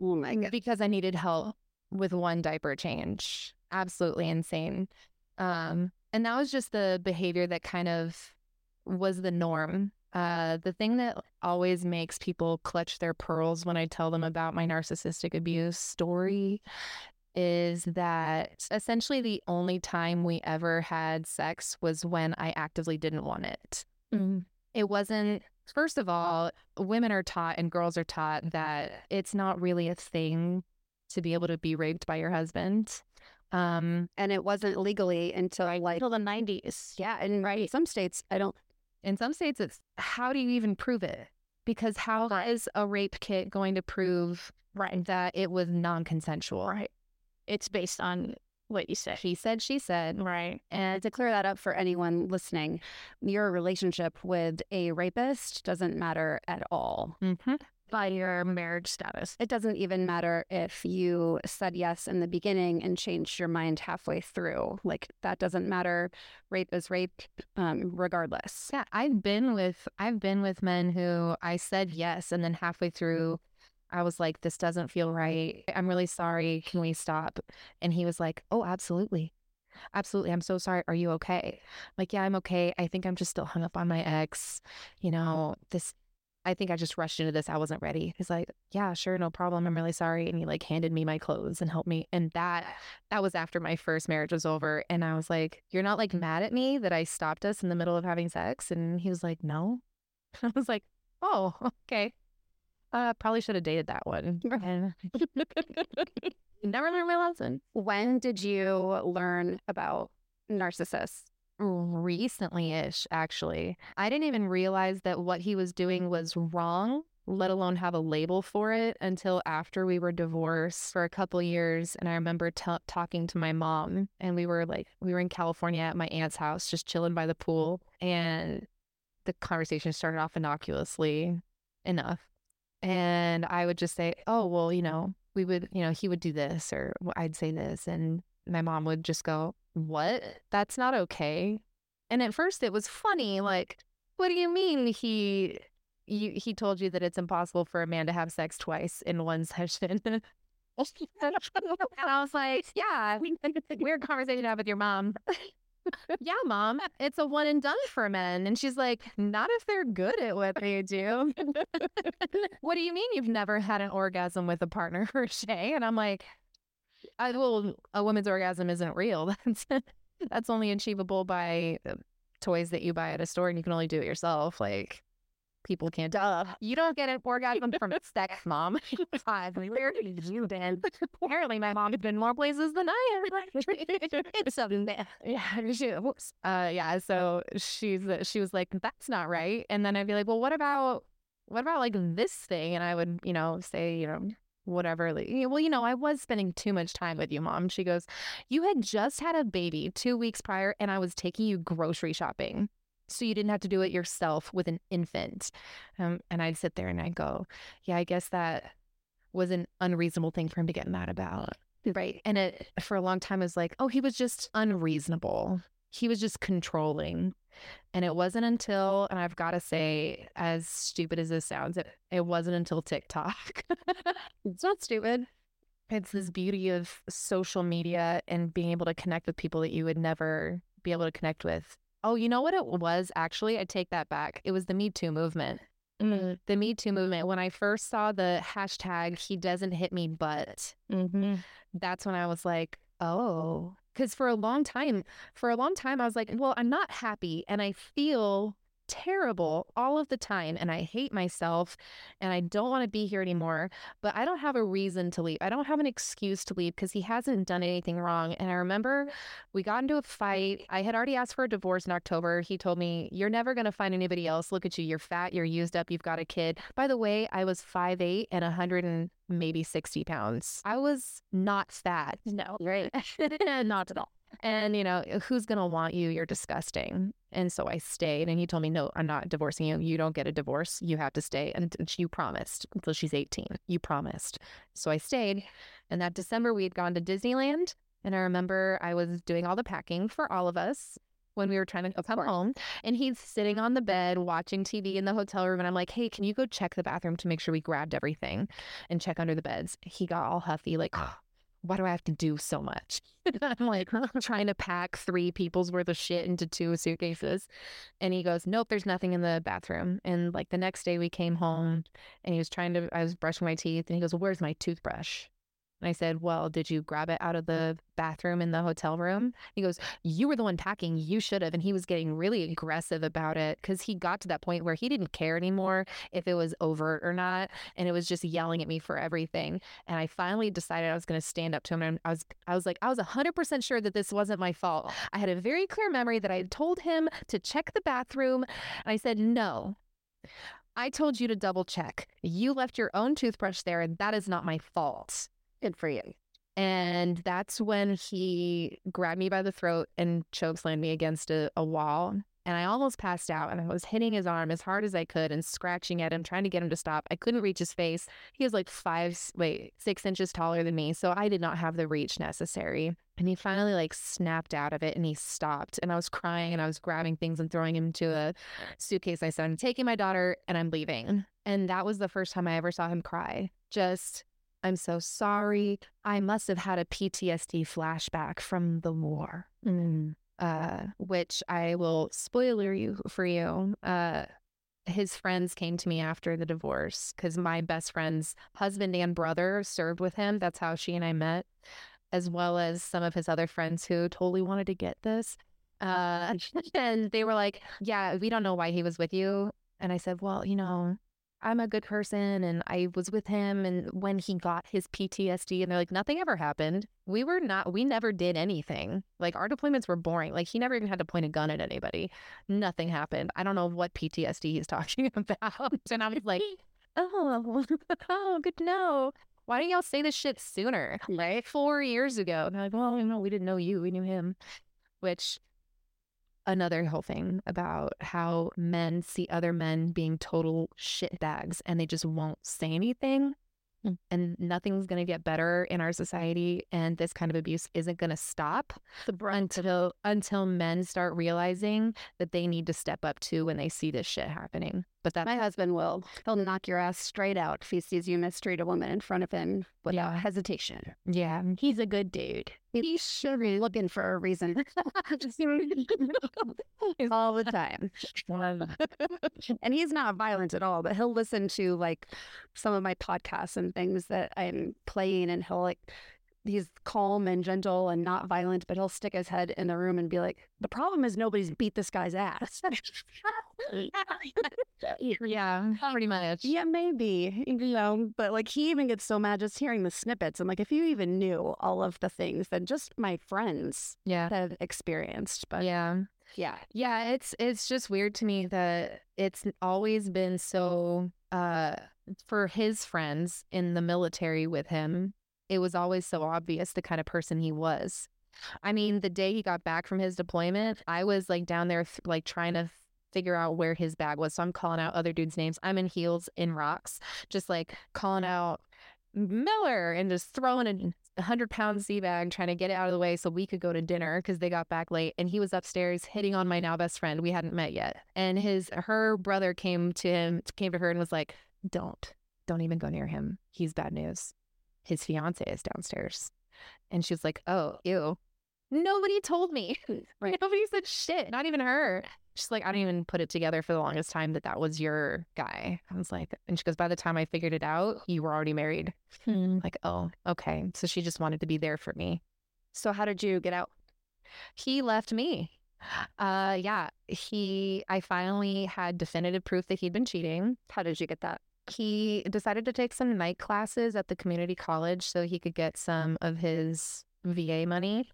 Oh my god! Because I needed help with one diaper change. Absolutely insane. Um, and that was just the behavior that kind of was the norm. Uh, the thing that always makes people clutch their pearls when I tell them about my narcissistic abuse story is that essentially the only time we ever had sex was when I actively didn't want it. Mm. It wasn't, first of all, women are taught and girls are taught that it's not really a thing to be able to be raped by your husband. Um, and it wasn't legally until like until the 90s. Yeah, and right, some states I don't. In some states, it's how do you even prove it? Because how right. is a rape kit going to prove right that it was non-consensual? Right. It's based on what you said. She said, she said. Right. And to clear that up for anyone listening, your relationship with a rapist doesn't matter at all. Mm-hmm by your marriage status. It doesn't even matter if you said yes in the beginning and changed your mind halfway through. Like that doesn't matter. Rape is rape, um, regardless. Yeah, I've been with I've been with men who I said yes, and then halfway through, I was like, "This doesn't feel right. I'm really sorry. Can we stop?" And he was like, "Oh, absolutely." Absolutely. I'm so sorry. Are you okay? I'm like, yeah, I'm okay. I think I'm just still hung up on my ex. You know, this I think I just rushed into this. I wasn't ready. He's like, yeah, sure, no problem. I'm really sorry. And he like handed me my clothes and helped me. And that that was after my first marriage was over. And I was like, you're not like mad at me that I stopped us in the middle of having sex? And he was like, no. I was like, oh, okay. Uh, probably should have dated that one. And never learned my lesson. When did you learn about narcissists? Recently ish, actually. I didn't even realize that what he was doing mm-hmm. was wrong, let alone have a label for it until after we were divorced for a couple years. And I remember t- talking to my mom, and we were like, we were in California at my aunt's house, just chilling by the pool. And the conversation started off innocuously enough. And I would just say, oh, well, you know, we would, you know, he would do this, or I'd say this. And my mom would just go, what? That's not okay. And at first it was funny, like, what do you mean he you, he told you that it's impossible for a man to have sex twice in one session? and I was like, yeah, weird conversation to have with your mom. yeah, mom, it's a one and done for men. And she's like, not if they're good at what they do. what do you mean you've never had an orgasm with a partner, Shay? And I'm like, I, well, a woman's orgasm isn't real. That's that's only achievable by uh, toys that you buy at a store, and you can only do it yourself. Like people can't. Duh. You don't get an orgasm from sex, mom. Five. Where did you been? Apparently, my mom has been more places than I have. it's something there. Yeah. She, whoops. Uh, yeah. So she's she was like, "That's not right." And then I'd be like, "Well, what about?" What about like this thing? And I would, you know, say, you know, whatever. Like, well, you know, I was spending too much time with you, mom. She goes, You had just had a baby two weeks prior, and I was taking you grocery shopping. So you didn't have to do it yourself with an infant. Um, and I'd sit there and I'd go, Yeah, I guess that was an unreasonable thing for him to get mad about. Right. And it for a long time was like, oh, he was just unreasonable. He was just controlling. And it wasn't until, and I've got to say, as stupid as this sounds, it, it wasn't until TikTok. it's not stupid. it's this beauty of social media and being able to connect with people that you would never be able to connect with. Oh, you know what it was actually? I take that back. It was the Me Too movement. Mm. The Me Too movement. When I first saw the hashtag, he doesn't hit me, but Mm-hmm. that's when I was like, oh, because for a long time, for a long time, I was like, well, I'm not happy and I feel terrible all of the time and I hate myself and I don't want to be here anymore, but I don't have a reason to leave. I don't have an excuse to leave because he hasn't done anything wrong. And I remember we got into a fight. I had already asked for a divorce in October. He told me, You're never going to find anybody else. Look at you. You're fat. You're used up. You've got a kid. By the way, I was 5'8 and 100 and maybe 60 pounds. I was not fat. No. Right. Not at all. And, you know, uh, who's going to want you? You're disgusting. And so I stayed. And he told me, No, I'm not divorcing you. You don't get a divorce. You have to stay. And and you promised until she's 18. You promised. So I stayed. And that December, we had gone to Disneyland. And I remember I was doing all the packing for all of us when we were trying to come home. And he's sitting on the bed watching TV in the hotel room. And I'm like, Hey, can you go check the bathroom to make sure we grabbed everything and check under the beds? He got all huffy, like, why do I have to do so much? I'm like trying to pack three people's worth of shit into two suitcases. And he goes, Nope, there's nothing in the bathroom. And like the next day we came home and he was trying to, I was brushing my teeth and he goes, well, Where's my toothbrush? And I said, Well, did you grab it out of the bathroom in the hotel room? He goes, You were the one packing. You should have. And he was getting really aggressive about it because he got to that point where he didn't care anymore if it was overt or not. And it was just yelling at me for everything. And I finally decided I was going to stand up to him. And I was, I was like, I was 100% sure that this wasn't my fault. I had a very clear memory that I had told him to check the bathroom. And I said, No. I told you to double check. You left your own toothbrush there, and that is not my fault. Good for you. And that's when he grabbed me by the throat and chokeslammed me against a, a wall. And I almost passed out and I was hitting his arm as hard as I could and scratching at him, trying to get him to stop. I couldn't reach his face. He was like five, wait, six inches taller than me. So I did not have the reach necessary. And he finally like snapped out of it and he stopped. And I was crying and I was grabbing things and throwing him into a suitcase. I said, I'm taking my daughter and I'm leaving. And that was the first time I ever saw him cry. Just I'm so sorry. I must have had a PTSD flashback from the war, uh, which I will spoiler you for you. Uh, his friends came to me after the divorce because my best friend's husband and brother served with him. That's how she and I met, as well as some of his other friends who totally wanted to get this. Uh, and they were like, Yeah, we don't know why he was with you. And I said, Well, you know, I'm a good person and I was with him and when he got his PTSD and they're like nothing ever happened. We were not we never did anything. Like our deployments were boring. Like he never even had to point a gun at anybody. Nothing happened. I don't know what PTSD he's talking about. And I was like, "Oh, oh, good to know. Why didn't y'all say this shit sooner? Like 4 years ago." And they're like, "Well, you know, we didn't know you. We knew him." Which another whole thing about how men see other men being total shitbags and they just won't say anything. Mm. And nothing's going to get better in our society. And this kind of abuse isn't going to stop until until men start realizing that they need to step up too when they see this shit happening. But that's My husband will. He'll knock your ass straight out if he sees you mistreat a woman in front of him without Yeah. hesitation. yeah, He's a good dude. He's sure looking for a reason. All the time. and he's not violent at all, but he'll listen to like some of my podcasts and things that I'm playing, and he'll like he's calm and gentle and not violent, but he'll stick his head in the room and be like, "The problem is nobody's beat this guy's ass." yeah, pretty much. yeah, maybe you know, but like he even gets so mad just hearing the snippets. I'm like, if you even knew all of the things that just my friends Yeah, have experienced, but yeah. yeah. Yeah, it's it's just weird to me that it's always been so uh for his friends in the military with him, it was always so obvious the kind of person he was. I mean, the day he got back from his deployment, I was like down there like trying to figure out where his bag was. So I'm calling out other dudes' names. I'm in heels in rocks, just like calling out Miller and just throwing a hundred pound sea bag, trying to get it out of the way so we could go to dinner because they got back late. And he was upstairs hitting on my now best friend. We hadn't met yet. And his her brother came to him, came to her and was like, Don't, don't even go near him. He's bad news. His fiance is downstairs. And she was like, oh, ew. Nobody told me. Right. Nobody said shit, not even her. She's like, I didn't even put it together for the longest time that that was your guy. I was like, and she goes, by the time I figured it out, you were already married. Like, oh, okay. So she just wanted to be there for me. So how did you get out? He left me. Uh, yeah, he, I finally had definitive proof that he'd been cheating. How did you get that? He decided to take some night classes at the community college so he could get some of his VA money,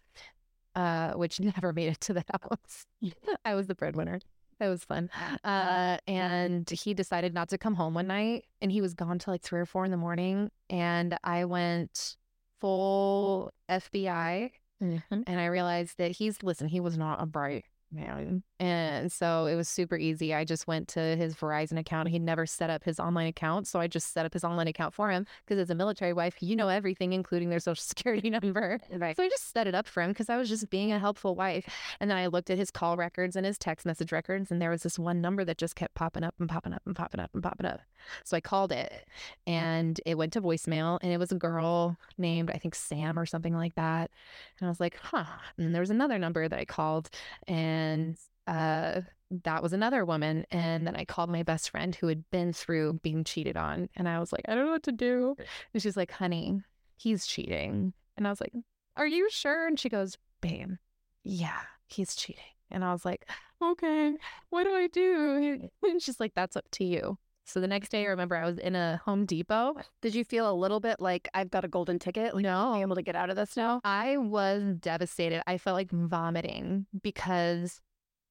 uh, which never made it to the house. I was the breadwinner. That was fun. Uh, and he decided not to come home one night and he was gone till like three or four in the morning. And I went full FBI Mhm. and I realized that he's, listen, he was not a bright man. And so it was super easy. I just went to his Verizon account. He'd never set up his online account. So I just set up his online account for him because as a military wife, you know everything, including their social security number. Eh, right. So I just set it up for him because I was just being a helpful wife. And then I looked at his call records and his text message records, and there was this one number that just kept popping up and popping up and popping up and popping up. So I called it mm. and it went to voicemail, and it was a girl named, I think, Sam or something like that. And I was like, huh. And then there was another number that I called, and uh, that was another woman. And then I called my best friend who had been through being cheated on. And I was like, I don't know what to do. And she's like, honey, he's cheating. And I was like, are you sure? And she goes, babe, yeah, he's cheating. And I was like, okay, what do I do? And she's like, that's up to you. So the next day, I mm. remember I was in a Home Depot. Did you feel a little bit like I've got a golden ticket? Like No. being able to get out of this now? I was devastated. I felt like vomiting because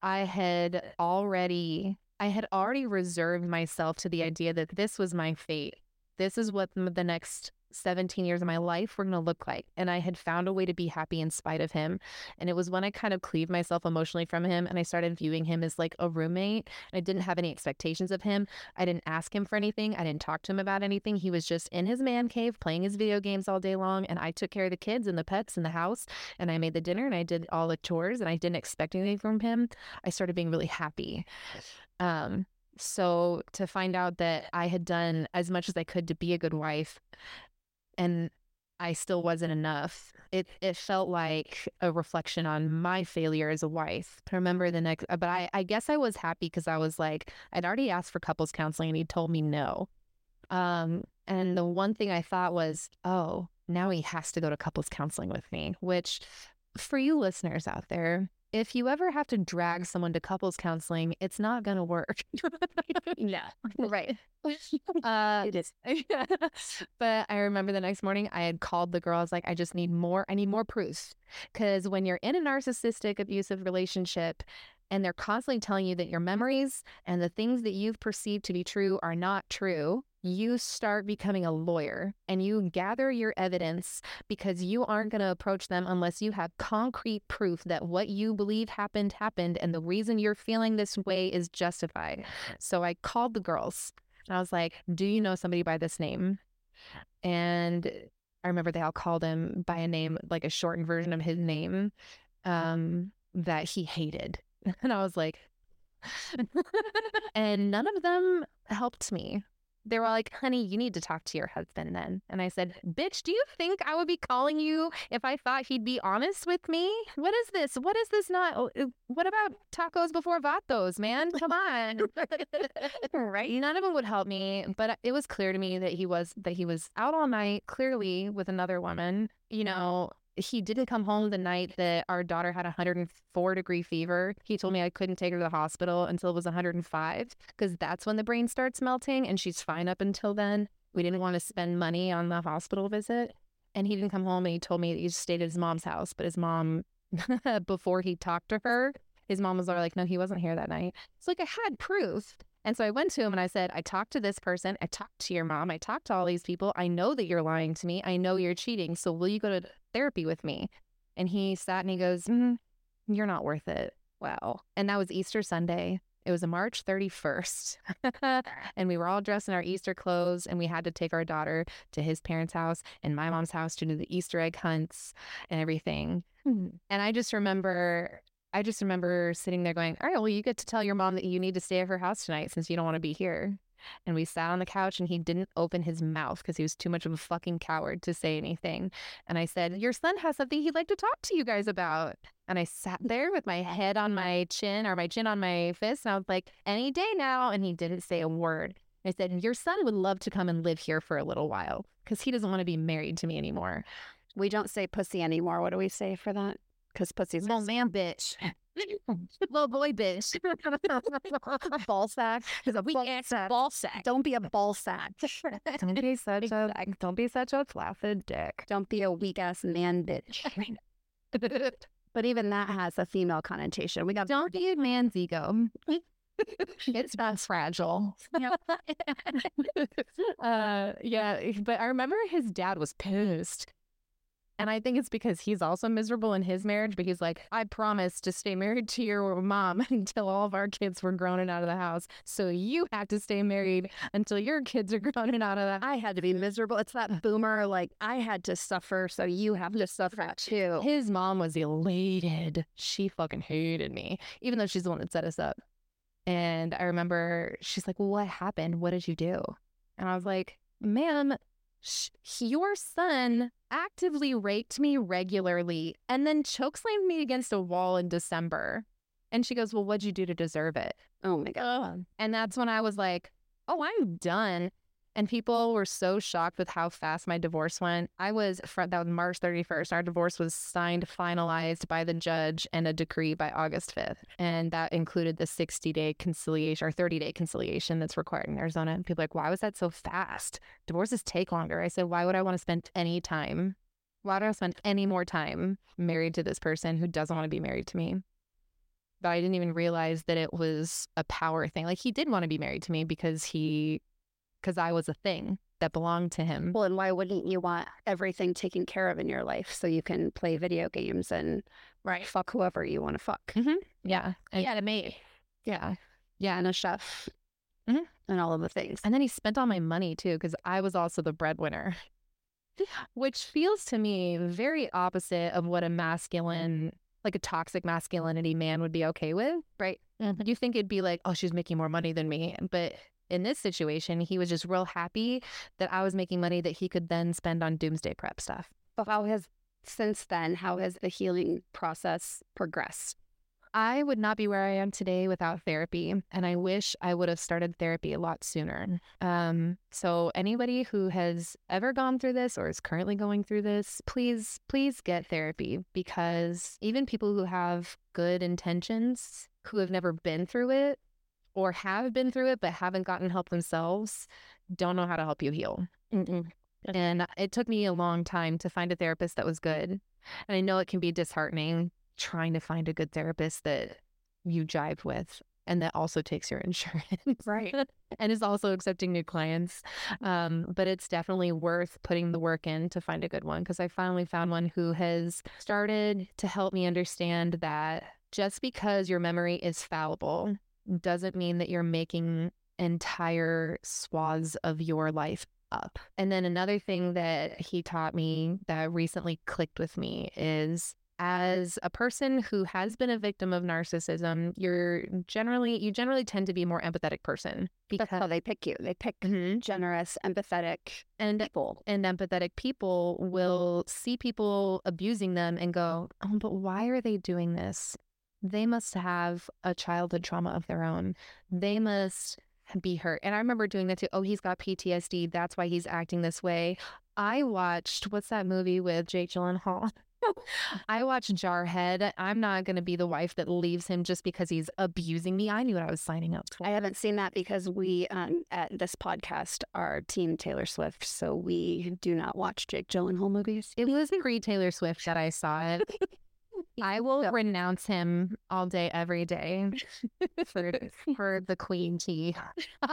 I had already I had already reserved myself to the idea that this was my fate. This is what the next 17 years of my life were going to look like. And I had found a way to be happy in spite of him. And it was when I kind of cleaved myself emotionally from him and I started viewing him as like a roommate. I didn't have any expectations of him. I didn't ask him for anything. I didn't talk to him about anything. He was just in his man cave playing his video games all day long. And I took care of the kids and the pets in the house. And I made the dinner and I did all the chores and I didn't expect anything from him. I started being really happy. Um, so to find out that I had done as much as I could to be a good wife and I still wasn't enough. It it felt like a reflection on my failure as a wife. I remember the next, but I, I guess I was happy because I was like, I'd already asked for couples counseling and he told me no. Um, and the one thing I thought was, oh, now he has to go to couples counseling with me, which for you listeners out there, if you ever have to drag someone to couples counseling, it's not going to work. no. Right. uh, It is. but I remember the next morning I had called the girl. I was like, I just need more. I need more proof. Because when you're in a narcissistic, abusive relationship and they're constantly telling you that your memories and the things that you've perceived to be true are not true, you start becoming a lawyer and you gather your evidence because you aren't going to approach them unless you have concrete proof that what you believe happened happened and the reason you're feeling this way is justified. So I called the girls and I was like, Do you know somebody by this name? And I remember they all called him by a name, like a shortened version of his name, um, that he hated. And I was like, and none of them helped me. They were like, honey, you need to talk to your husband then. And I said, bitch, do you think I would be calling you if I thought he'd be honest with me? What is this? What is this not? oh, uh, What about tacos before vatos, man? Come on. right. None of them would help me, but it was clear to me that he was that he was out all night, clearly with another woman. You know, he didn't come home the night that our daughter had a 104 degree fever. He told me I couldn't take her to the hospital until it was 105 because that's when the brain starts melting and she's fine up until then. We didn't want to spend money on the hospital visit. And he didn't come home and he told me he just stayed at his mom's house. But his mom, before he talked to her, his mom was like, no, he wasn't here that night. It's like I had proof. And so I went to him and I said, I talked to this person. I talked to your mom. I talked to all these people. I know that you're lying to me. I know you're cheating. So will you go to therapy with me? And he sat and he goes, mm, You're not worth it. Wow. And that was Easter Sunday. It was a March 31st. and we were all dressed in our Easter clothes and we had to take our daughter to his parents' house and my mom's house to do the Easter egg hunts and everything. And I just remember I just remember sitting there going, All right, well, you get to tell your mom that you need to stay at her house tonight since you don't want to be here. And we sat on the couch and he didn't open his mouth because he was too much of a fucking coward to say anything. And I said, Your son has something he'd like to talk to you guys about. And I sat there with my head on my chin or my chin on my fist. And I was like, Any day now. And he didn't say a word. I said, Your son would love to come and live here for a little while because he doesn't want to be married to me anymore. We don't say pussy anymore. What do we say for that? Because pussy's Little man bitch. Little boy bitch. ball sack. Is a Ball weak ass sack. ball sack. Don't be a ball sack. don't be such a don't be such a flaccid dick. Don't be a weak ass man bitch. But even that has a female connotation. We got Don't be a man's ego. it's not fragile. uh, yeah, but I remember his dad was pissed. And I think it's because he's also miserable in his marriage, but he's like, I promised to stay married to your mom until all of our kids were grown and out of the house. So you have to stay married until your kids are grown and out of the I had to be miserable. It's that boomer, like, I had to suffer, so you have to suffer too. His mom was elated. She fucking hated me, even though she's the one that set us up. And I remember she's like, well, What happened? What did you do? And I was like, Ma'am, sh- your son actively raped me regularly and then chokeslammed me against a wall in December. And she goes, Well, what'd you do to deserve it? Oh my God. And that's when I was like, oh, I'm done. And people were so shocked with how fast my divorce went. I was, that was March 31st. Our divorce was signed, finalized by the judge and a decree by August 5th. And that included the 60 day conciliation or 30 day conciliation that's required in Arizona. And people like, why was that so fast? Divorces take longer. I said, why would I want to spend any time? Why would I spend any more time married to this person who doesn't want to be married to me? But I didn't even realize that it was a power thing. Like he did want to be married to me because he, because I was a thing that belonged to him. Well, and why wouldn't you want everything taken care of in your life so you can play video games and Right. fuck whoever you want to fuck? Yeah. And, Yeah, to me. yeah. Yeah, and a chef Mhm. and all of the things. And then he spent all my money too, because I was also the breadwinner, which feels to me very opposite of what a masculine, like a toxic masculinity man would be okay with, right? You think it'd be like, oh, she's making more money than me. But in this situation, he was just real happy that I was making money that he could then spend on doomsday prep stuff. But how has, since then, how has the healing process progressed? I would not be where I am today without therapy, and I wish I would have started therapy a lot sooner. Um, so anybody who has ever gone through this or is currently going through this, please, please get therapy because even people who have good intentions, who have never been through it or have been through it but haven't gotten help themselves, don't know how to help you heal. And it took me a long time to find a therapist that was good. And I know it can be disheartening trying to find a good therapist that you jive with and that also takes your insurance. Right. and is also accepting new clients. Um, but it's definitely worth putting the work in to find a good one because I finally found one who has started to help me understand that just because your memory is fallible doesn't mean that you're making entire swaths of your life up. And then another thing that he taught me that recently clicked with me is as a person who has been a victim of narcissism, you're generally you generally tend to be a more empathetic person That's how they pick you. They pick Mhm. generous, empathetic and people. and empathetic people will see people abusing them and go, "Oh, but why are they doing this? They must have a childhood trauma of their own. They must be hurt." And I remember doing that too. Oh, he's got PTSD. That's why he's acting this way. I watched what's that movie with Jake Gyllenhaal? I watched Jarhead. I'm not going to be the wife that leaves him just because he's abusing me. I knew what I was signing up for. I haven't seen that because we um, at this podcast are Team Taylor Swift, so we do not watch Jake Gyllenhaal movies. It was pre Taylor Swift that I saw it. I will renounce him all day, every day for, for the queen tea.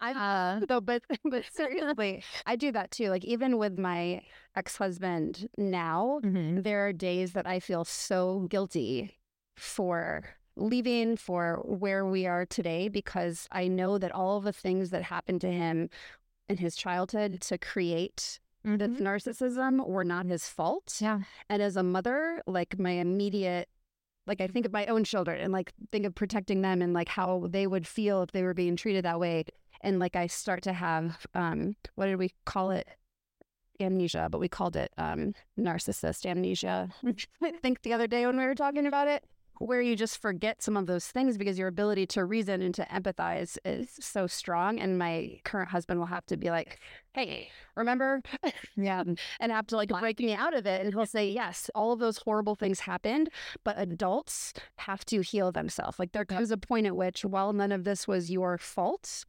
I no, but but seriously, I do that too. Like even with my ex husband now, Mhm. there are days that I feel so guilty for leaving for where we are today because I know that all of the things that happened to him in his childhood to create the Mhm. narcissism were not his fault. Yeah. And as a mother, like my immediate, like I think of my own children and like think of protecting them and like how they would feel if they were being treated that way. and like I start to have um what did we call it? Amnesia, but we called it um narcissist amnesia. I think the other day when we were talking about it, where you just forget some of those things because your ability to reason and to empathize is so strong. And my current husband will have to be like, hey, remember? Yeah. and have to like break me out of it. And he'll say, yes, all of those horrible things happened, but adults have to heal themselves. Like there comes a point at which, while none of this was your fault,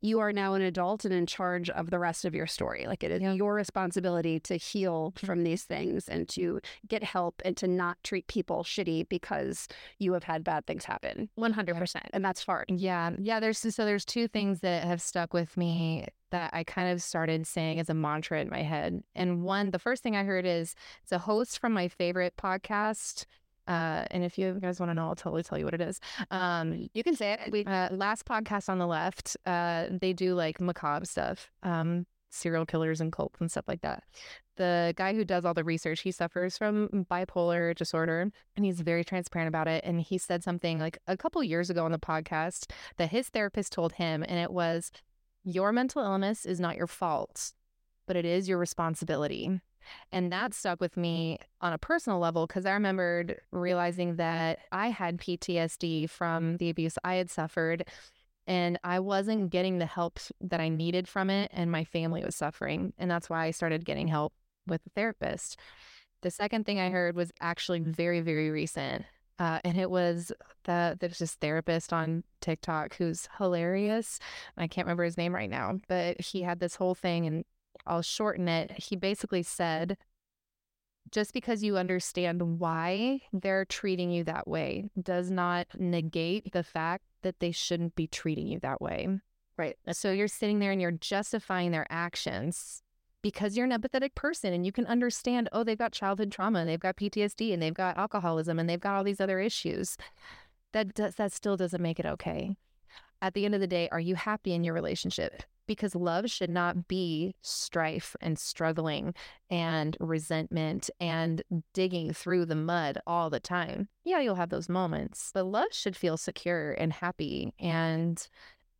you are now an adult and in charge of the rest of your story. Like it is Yeah. your responsibility to heal mm-hmm. from these things and to get help and to not treat people shitty because you have had bad things happen. 100%. And that's hard. Yeah. Yeah. There's so there's two things that have stuck with me that I kind of started saying as a mantra in my head. And one, the first thing I heard is it's a host from my favorite podcast. Uh, and if you guys want to know, I'll totally tell you what it is. Um, You can say it. We uh, last podcast on the left, uh, they do like macabre stuff, um, serial killers and cults and stuff like that. The guy who does all the research, he suffers from bipolar disorder and he's very transparent about it. And he said something like a couple years ago on the podcast that his therapist told him, and it was, Your mental illness is not your fault, but it is your responsibility. And that stuck with me on a personal level because I remembered realizing that I had PTSD from the abuse I had suffered and I wasn't getting the help that I needed from it, and my family was suffering. And that's why I started getting help with a therapist. The second thing I heard was actually very, very recent. Uh, and it was the there's this therapist on TikTok who's hilarious. I can't remember his name right now, but he had this whole thing, and I'll shorten it. He basically said, just because you understand why they're treating you that way does not negate the fact that they shouldn't be treating you that way. Right. So you're sitting there and you're justifying their actions because you're an empathetic person and you can understand, oh, they've got childhood trauma, and they've got PTSD, and they've got alcoholism, and they've got all these other issues. That does, that still doesn't make it okay. At the end of the day, are you happy in your relationship? Because love should not be strife and struggling and resentment and digging through the mud all the time. Yeah, you'll have those moments, but love should feel secure and happy and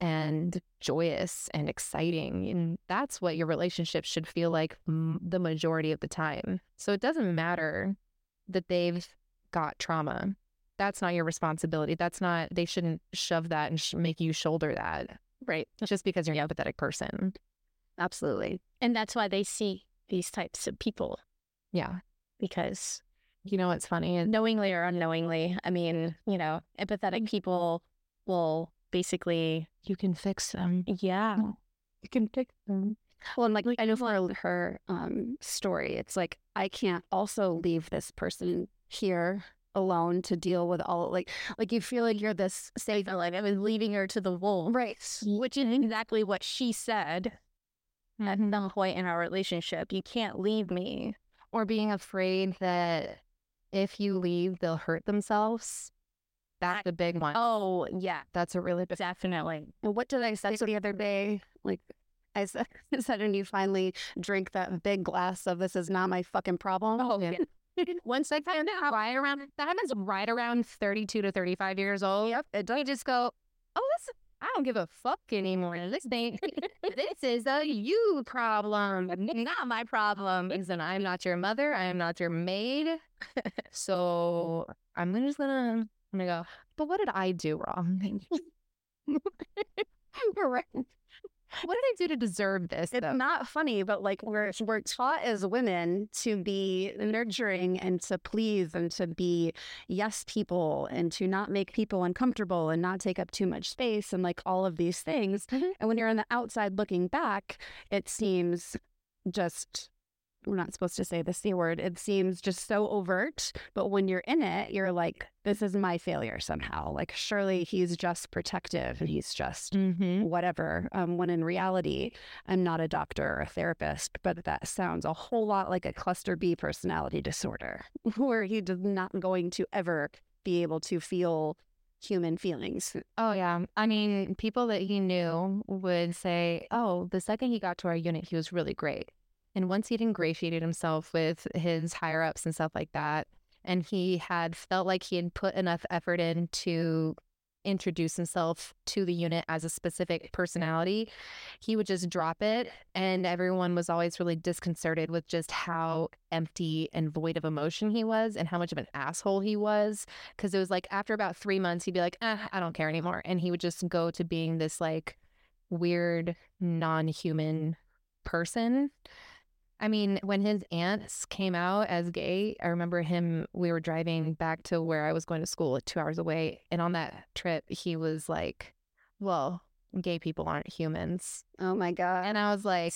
and joyous and exciting. And that's what your relationship should feel like m- the majority of the time. So it doesn't matter that they've got trauma. That's not your responsibility. That's not, they shouldn't shove that and sh- make you shoulder that Right. just because you're an empathetic person. Absolutely. And that's why they see these types of people Yeah. because You know what's funny? knowingly or unknowingly, I mean, you know, empathetic people will basically, you can fix them. yeah, You can fix them. Well, and like I know for her um, story, it's like I can't also leave this person here alone to deal with all like like you feel like you're this safe like I was leaving her to the wolves, right which is exactly what she said at Mhm. some point in our relationship. You can't leave me. Or being afraid that if you leave, they'll hurt themselves. That's the big one. Oh, yeah, That's a really big definitely. And what did I say the other day? Like I said, I said, and you finally drink that big glass of this is not my fucking problem. Oh, Yeah. Once I found out right around that happens right around 32 to 35 years old. Yep. It You just go, oh, this, I don't give a fuck anymore. This thing, this is a you problem, not my problem. And I'm not your mother. I am not your maid. so I'm gonna- just gonna, I'm gonna go, but what did I do wrong? Right. What did I do to deserve this? It's though? not funny, but like we're we're taught as women to be nurturing and to please and to be yes people and to not make people uncomfortable and not take up too much space and like all of these things. Mhm. And when you're on the outside looking back, it seems just we're not supposed to say the C word. It seems just so overt. But when you're in it, you're like, this is my failure somehow. Like, surely he's just protective and he's just Mhm. whatever. Um, when in reality, I'm not a doctor or a therapist, but that sounds a whole lot like a cluster B personality disorder, where he is not going to ever be able to feel human feelings. Oh yeah. I mean, people that he knew would say, "Oh, the second he got to our unit, he was really great." And once he'd ingratiated himself with his higher ups and stuff like that, and he had felt like he had put enough effort in to introduce himself to the unit as a specific personality, he would just drop it. And everyone was always really disconcerted with just how empty and void of emotion he was and how much of an asshole he was. Cause it was like after about three months, he'd be like, eh, I don't care anymore. And he would just go to being this like weird, non human person. I mean, when his aunts came out as gay, I remember him. We were driving back to where I was going to school, two hours away. And on that trip, he was like, Well, gay people aren't humans. Oh my God. And I was like,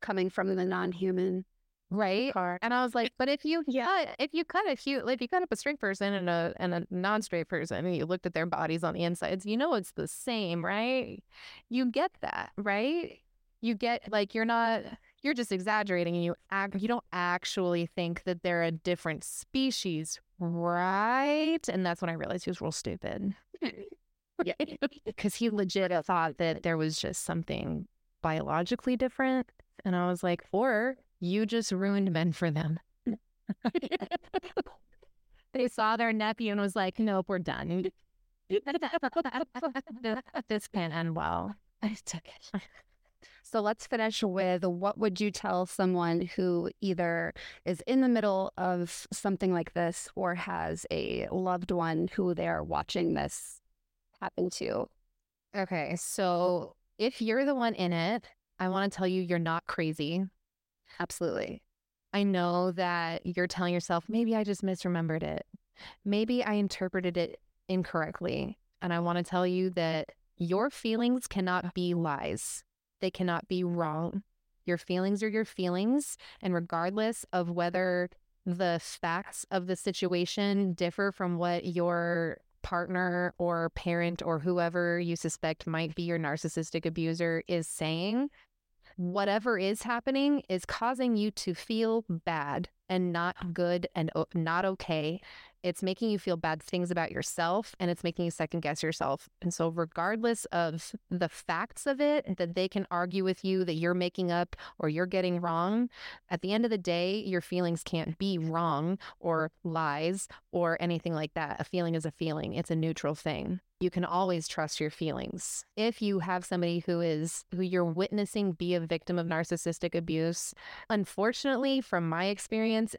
Coming from the non human. Right. Car. And I was like, but if you Yeah. cut, if you cut a huge, if you cut up a straight person and a and a non-straight person, and you looked at their bodies on the insides, you know it's the same, right? You get that, right? You get like you're not, you're just exaggerating, and you act, you don't actually think that they're a different species, right? And that's when I realized he was real stupid. Yeah. because he legit thought that there was just something biologically different. And I was like, or you just ruined men for them. they saw their nephew and was like, nope, we're done. this can't end well. I took it. So let's finish with what would you tell someone who either is in the middle of something like this or has a loved one who they're watching this happen to? Okay, so if you're the one in it, I want to tell you you're not crazy. Absolutely. I know that you're telling yourself, maybe I just misremembered it. Maybe I interpreted it incorrectly. And I want to tell you that your feelings cannot be lies, they cannot be wrong. Your feelings are your feelings. And regardless of whether the facts of the situation differ from what your partner or parent or whoever you suspect might be your narcissistic abuser is saying, whatever is happening is causing you to feel bad and not good and not okay. It's making you feel bad things about yourself and it's making you second guess yourself. And so, regardless of the facts of it that they can argue with you that you're making up or you're getting wrong, at the end of the day, your feelings can't be wrong or lies or anything like that. A feeling is a feeling, it's a neutral thing you can always trust your feelings. If you have somebody who is who you're witnessing be a victim of narcissistic abuse, unfortunately from my experience,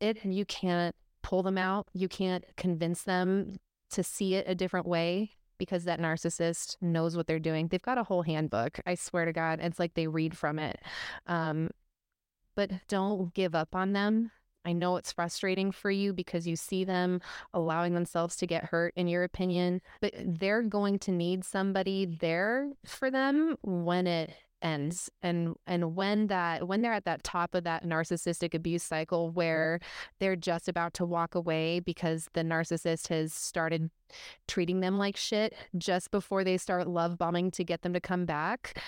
it you can't pull them out. You can't convince them to see it a different way because that narcissist knows what they're doing. They've got a whole handbook. I swear to God, it's like they read from it. Um, but don't give up on them. I know it's frustrating for you because you see them allowing themselves to get hurt, in your opinion, but they're going to need somebody there for them when it ends and and when that when they're at that top of that narcissistic abuse cycle where they're just about to walk away because the narcissist has started treating them like shit just before they start love bombing to get them to come back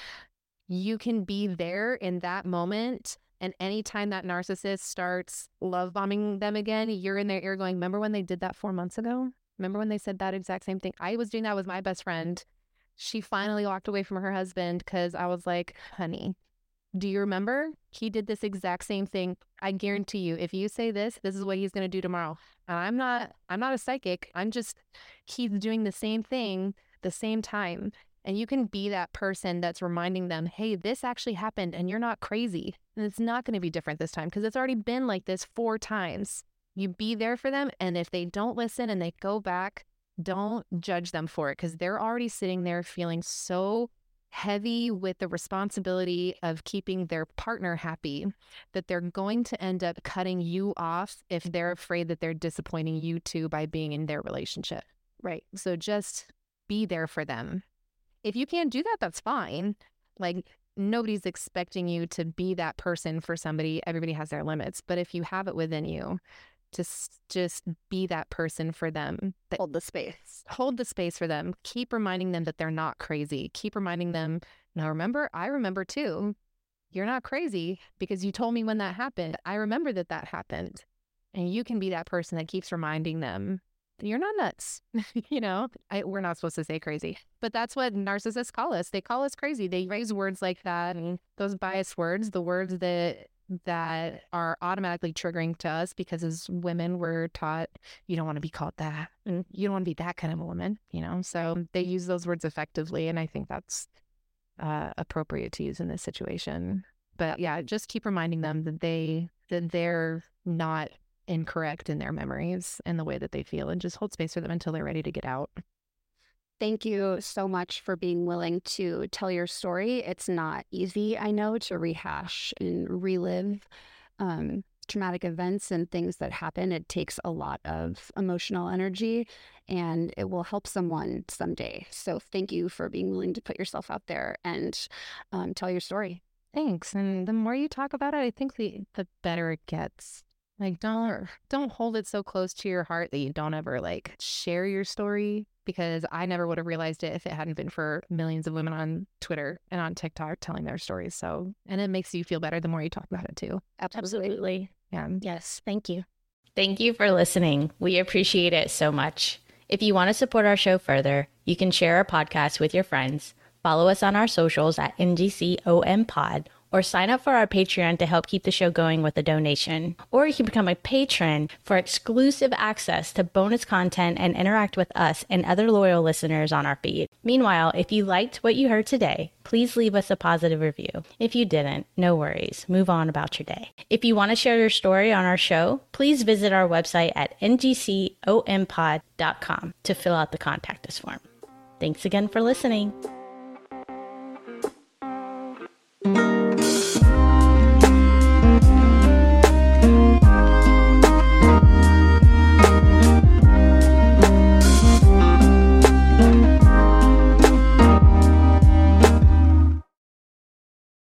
you can be there in that moment and anytime that narcissist starts love bombing them again, you're in their ear going, Remember when they did that four months ago? Remember when they said that exact same thing? I was doing that with my best friend. She finally walked away from her husband because I was like, Honey, do you remember? He did this exact same thing. I guarantee you, if you say this, this is what he's going to do tomorrow. And I'm not, I'm not a psychic. I'm just, he's doing the same thing the same time. And you can be that person that's reminding them, hey, this actually happened and you're not crazy. And it's not going to be different this time because it's already been like this four times. You be there for them. And if they don't listen and they go back, don't judge them for it because they're already sitting there feeling so heavy with the responsibility of keeping their partner happy that they're going to end up cutting you off if they're afraid that they're disappointing you too by being in their relationship. Right. So just be there for them. If you can't do that, that's fine. Like nobody's expecting you to be that person for somebody. Everybody has their limits. But if you have it within you, just just be that person for them. That Hold the space. hold the space for them. Keep reminding them that they're not crazy. Keep reminding them, now remember, I remember too. You're not crazy because you told me when that happened. I remember that that happened. And you can be that person that keeps reminding them that you're not nuts. you know, I, we're not supposed to say crazy, but that's what narcissists call us. They call us crazy. They raise words like that and those biased words, the words that that are automatically triggering to us because as women we're taught you don't want to be called that and you don't want to be that kind of a woman you know? So they use those words effectively and i think that's uh, appropriate to use in this situation. But yeah just keep reminding them that they that they're not incorrect in their memories and the way that they feel and just hold space for them until they're ready to get out Thank you so much for being willing to tell your story. It's not easy, I know, to rehash and relive um, traumatic events and things that happen. It takes a lot of emotional energy and it will help someone someday. So thank you for being willing to put yourself out there and um, tell your story. Thanks. And the more you talk about it, I think the the better it gets. Like don't don't hold it so close to your heart that you don't ever like share your story because I never would have realized it if it hadn't been for millions of women on Twitter and on TikTok telling their stories. So, and it makes you feel better the more you talk about it too. Absolutely. Yeah. Yes. Thank you. Thank you for listening. We appreciate it so much. If you want to support our show further, you can share our podcast with your friends, follow us on our socials at NGCOM Pod, or sign up for our Patreon to help keep the show going with a donation. Or you can become a patron for exclusive access to bonus content and interact with us and other loyal listeners on our feed. Meanwhile, if you liked what you heard today, please leave us a positive review. If you didn't, no worries. Move on about your day. If you want to share your story on our show, please visit our website at ngcompod.com to fill out the contact us form. Thanks again for listening.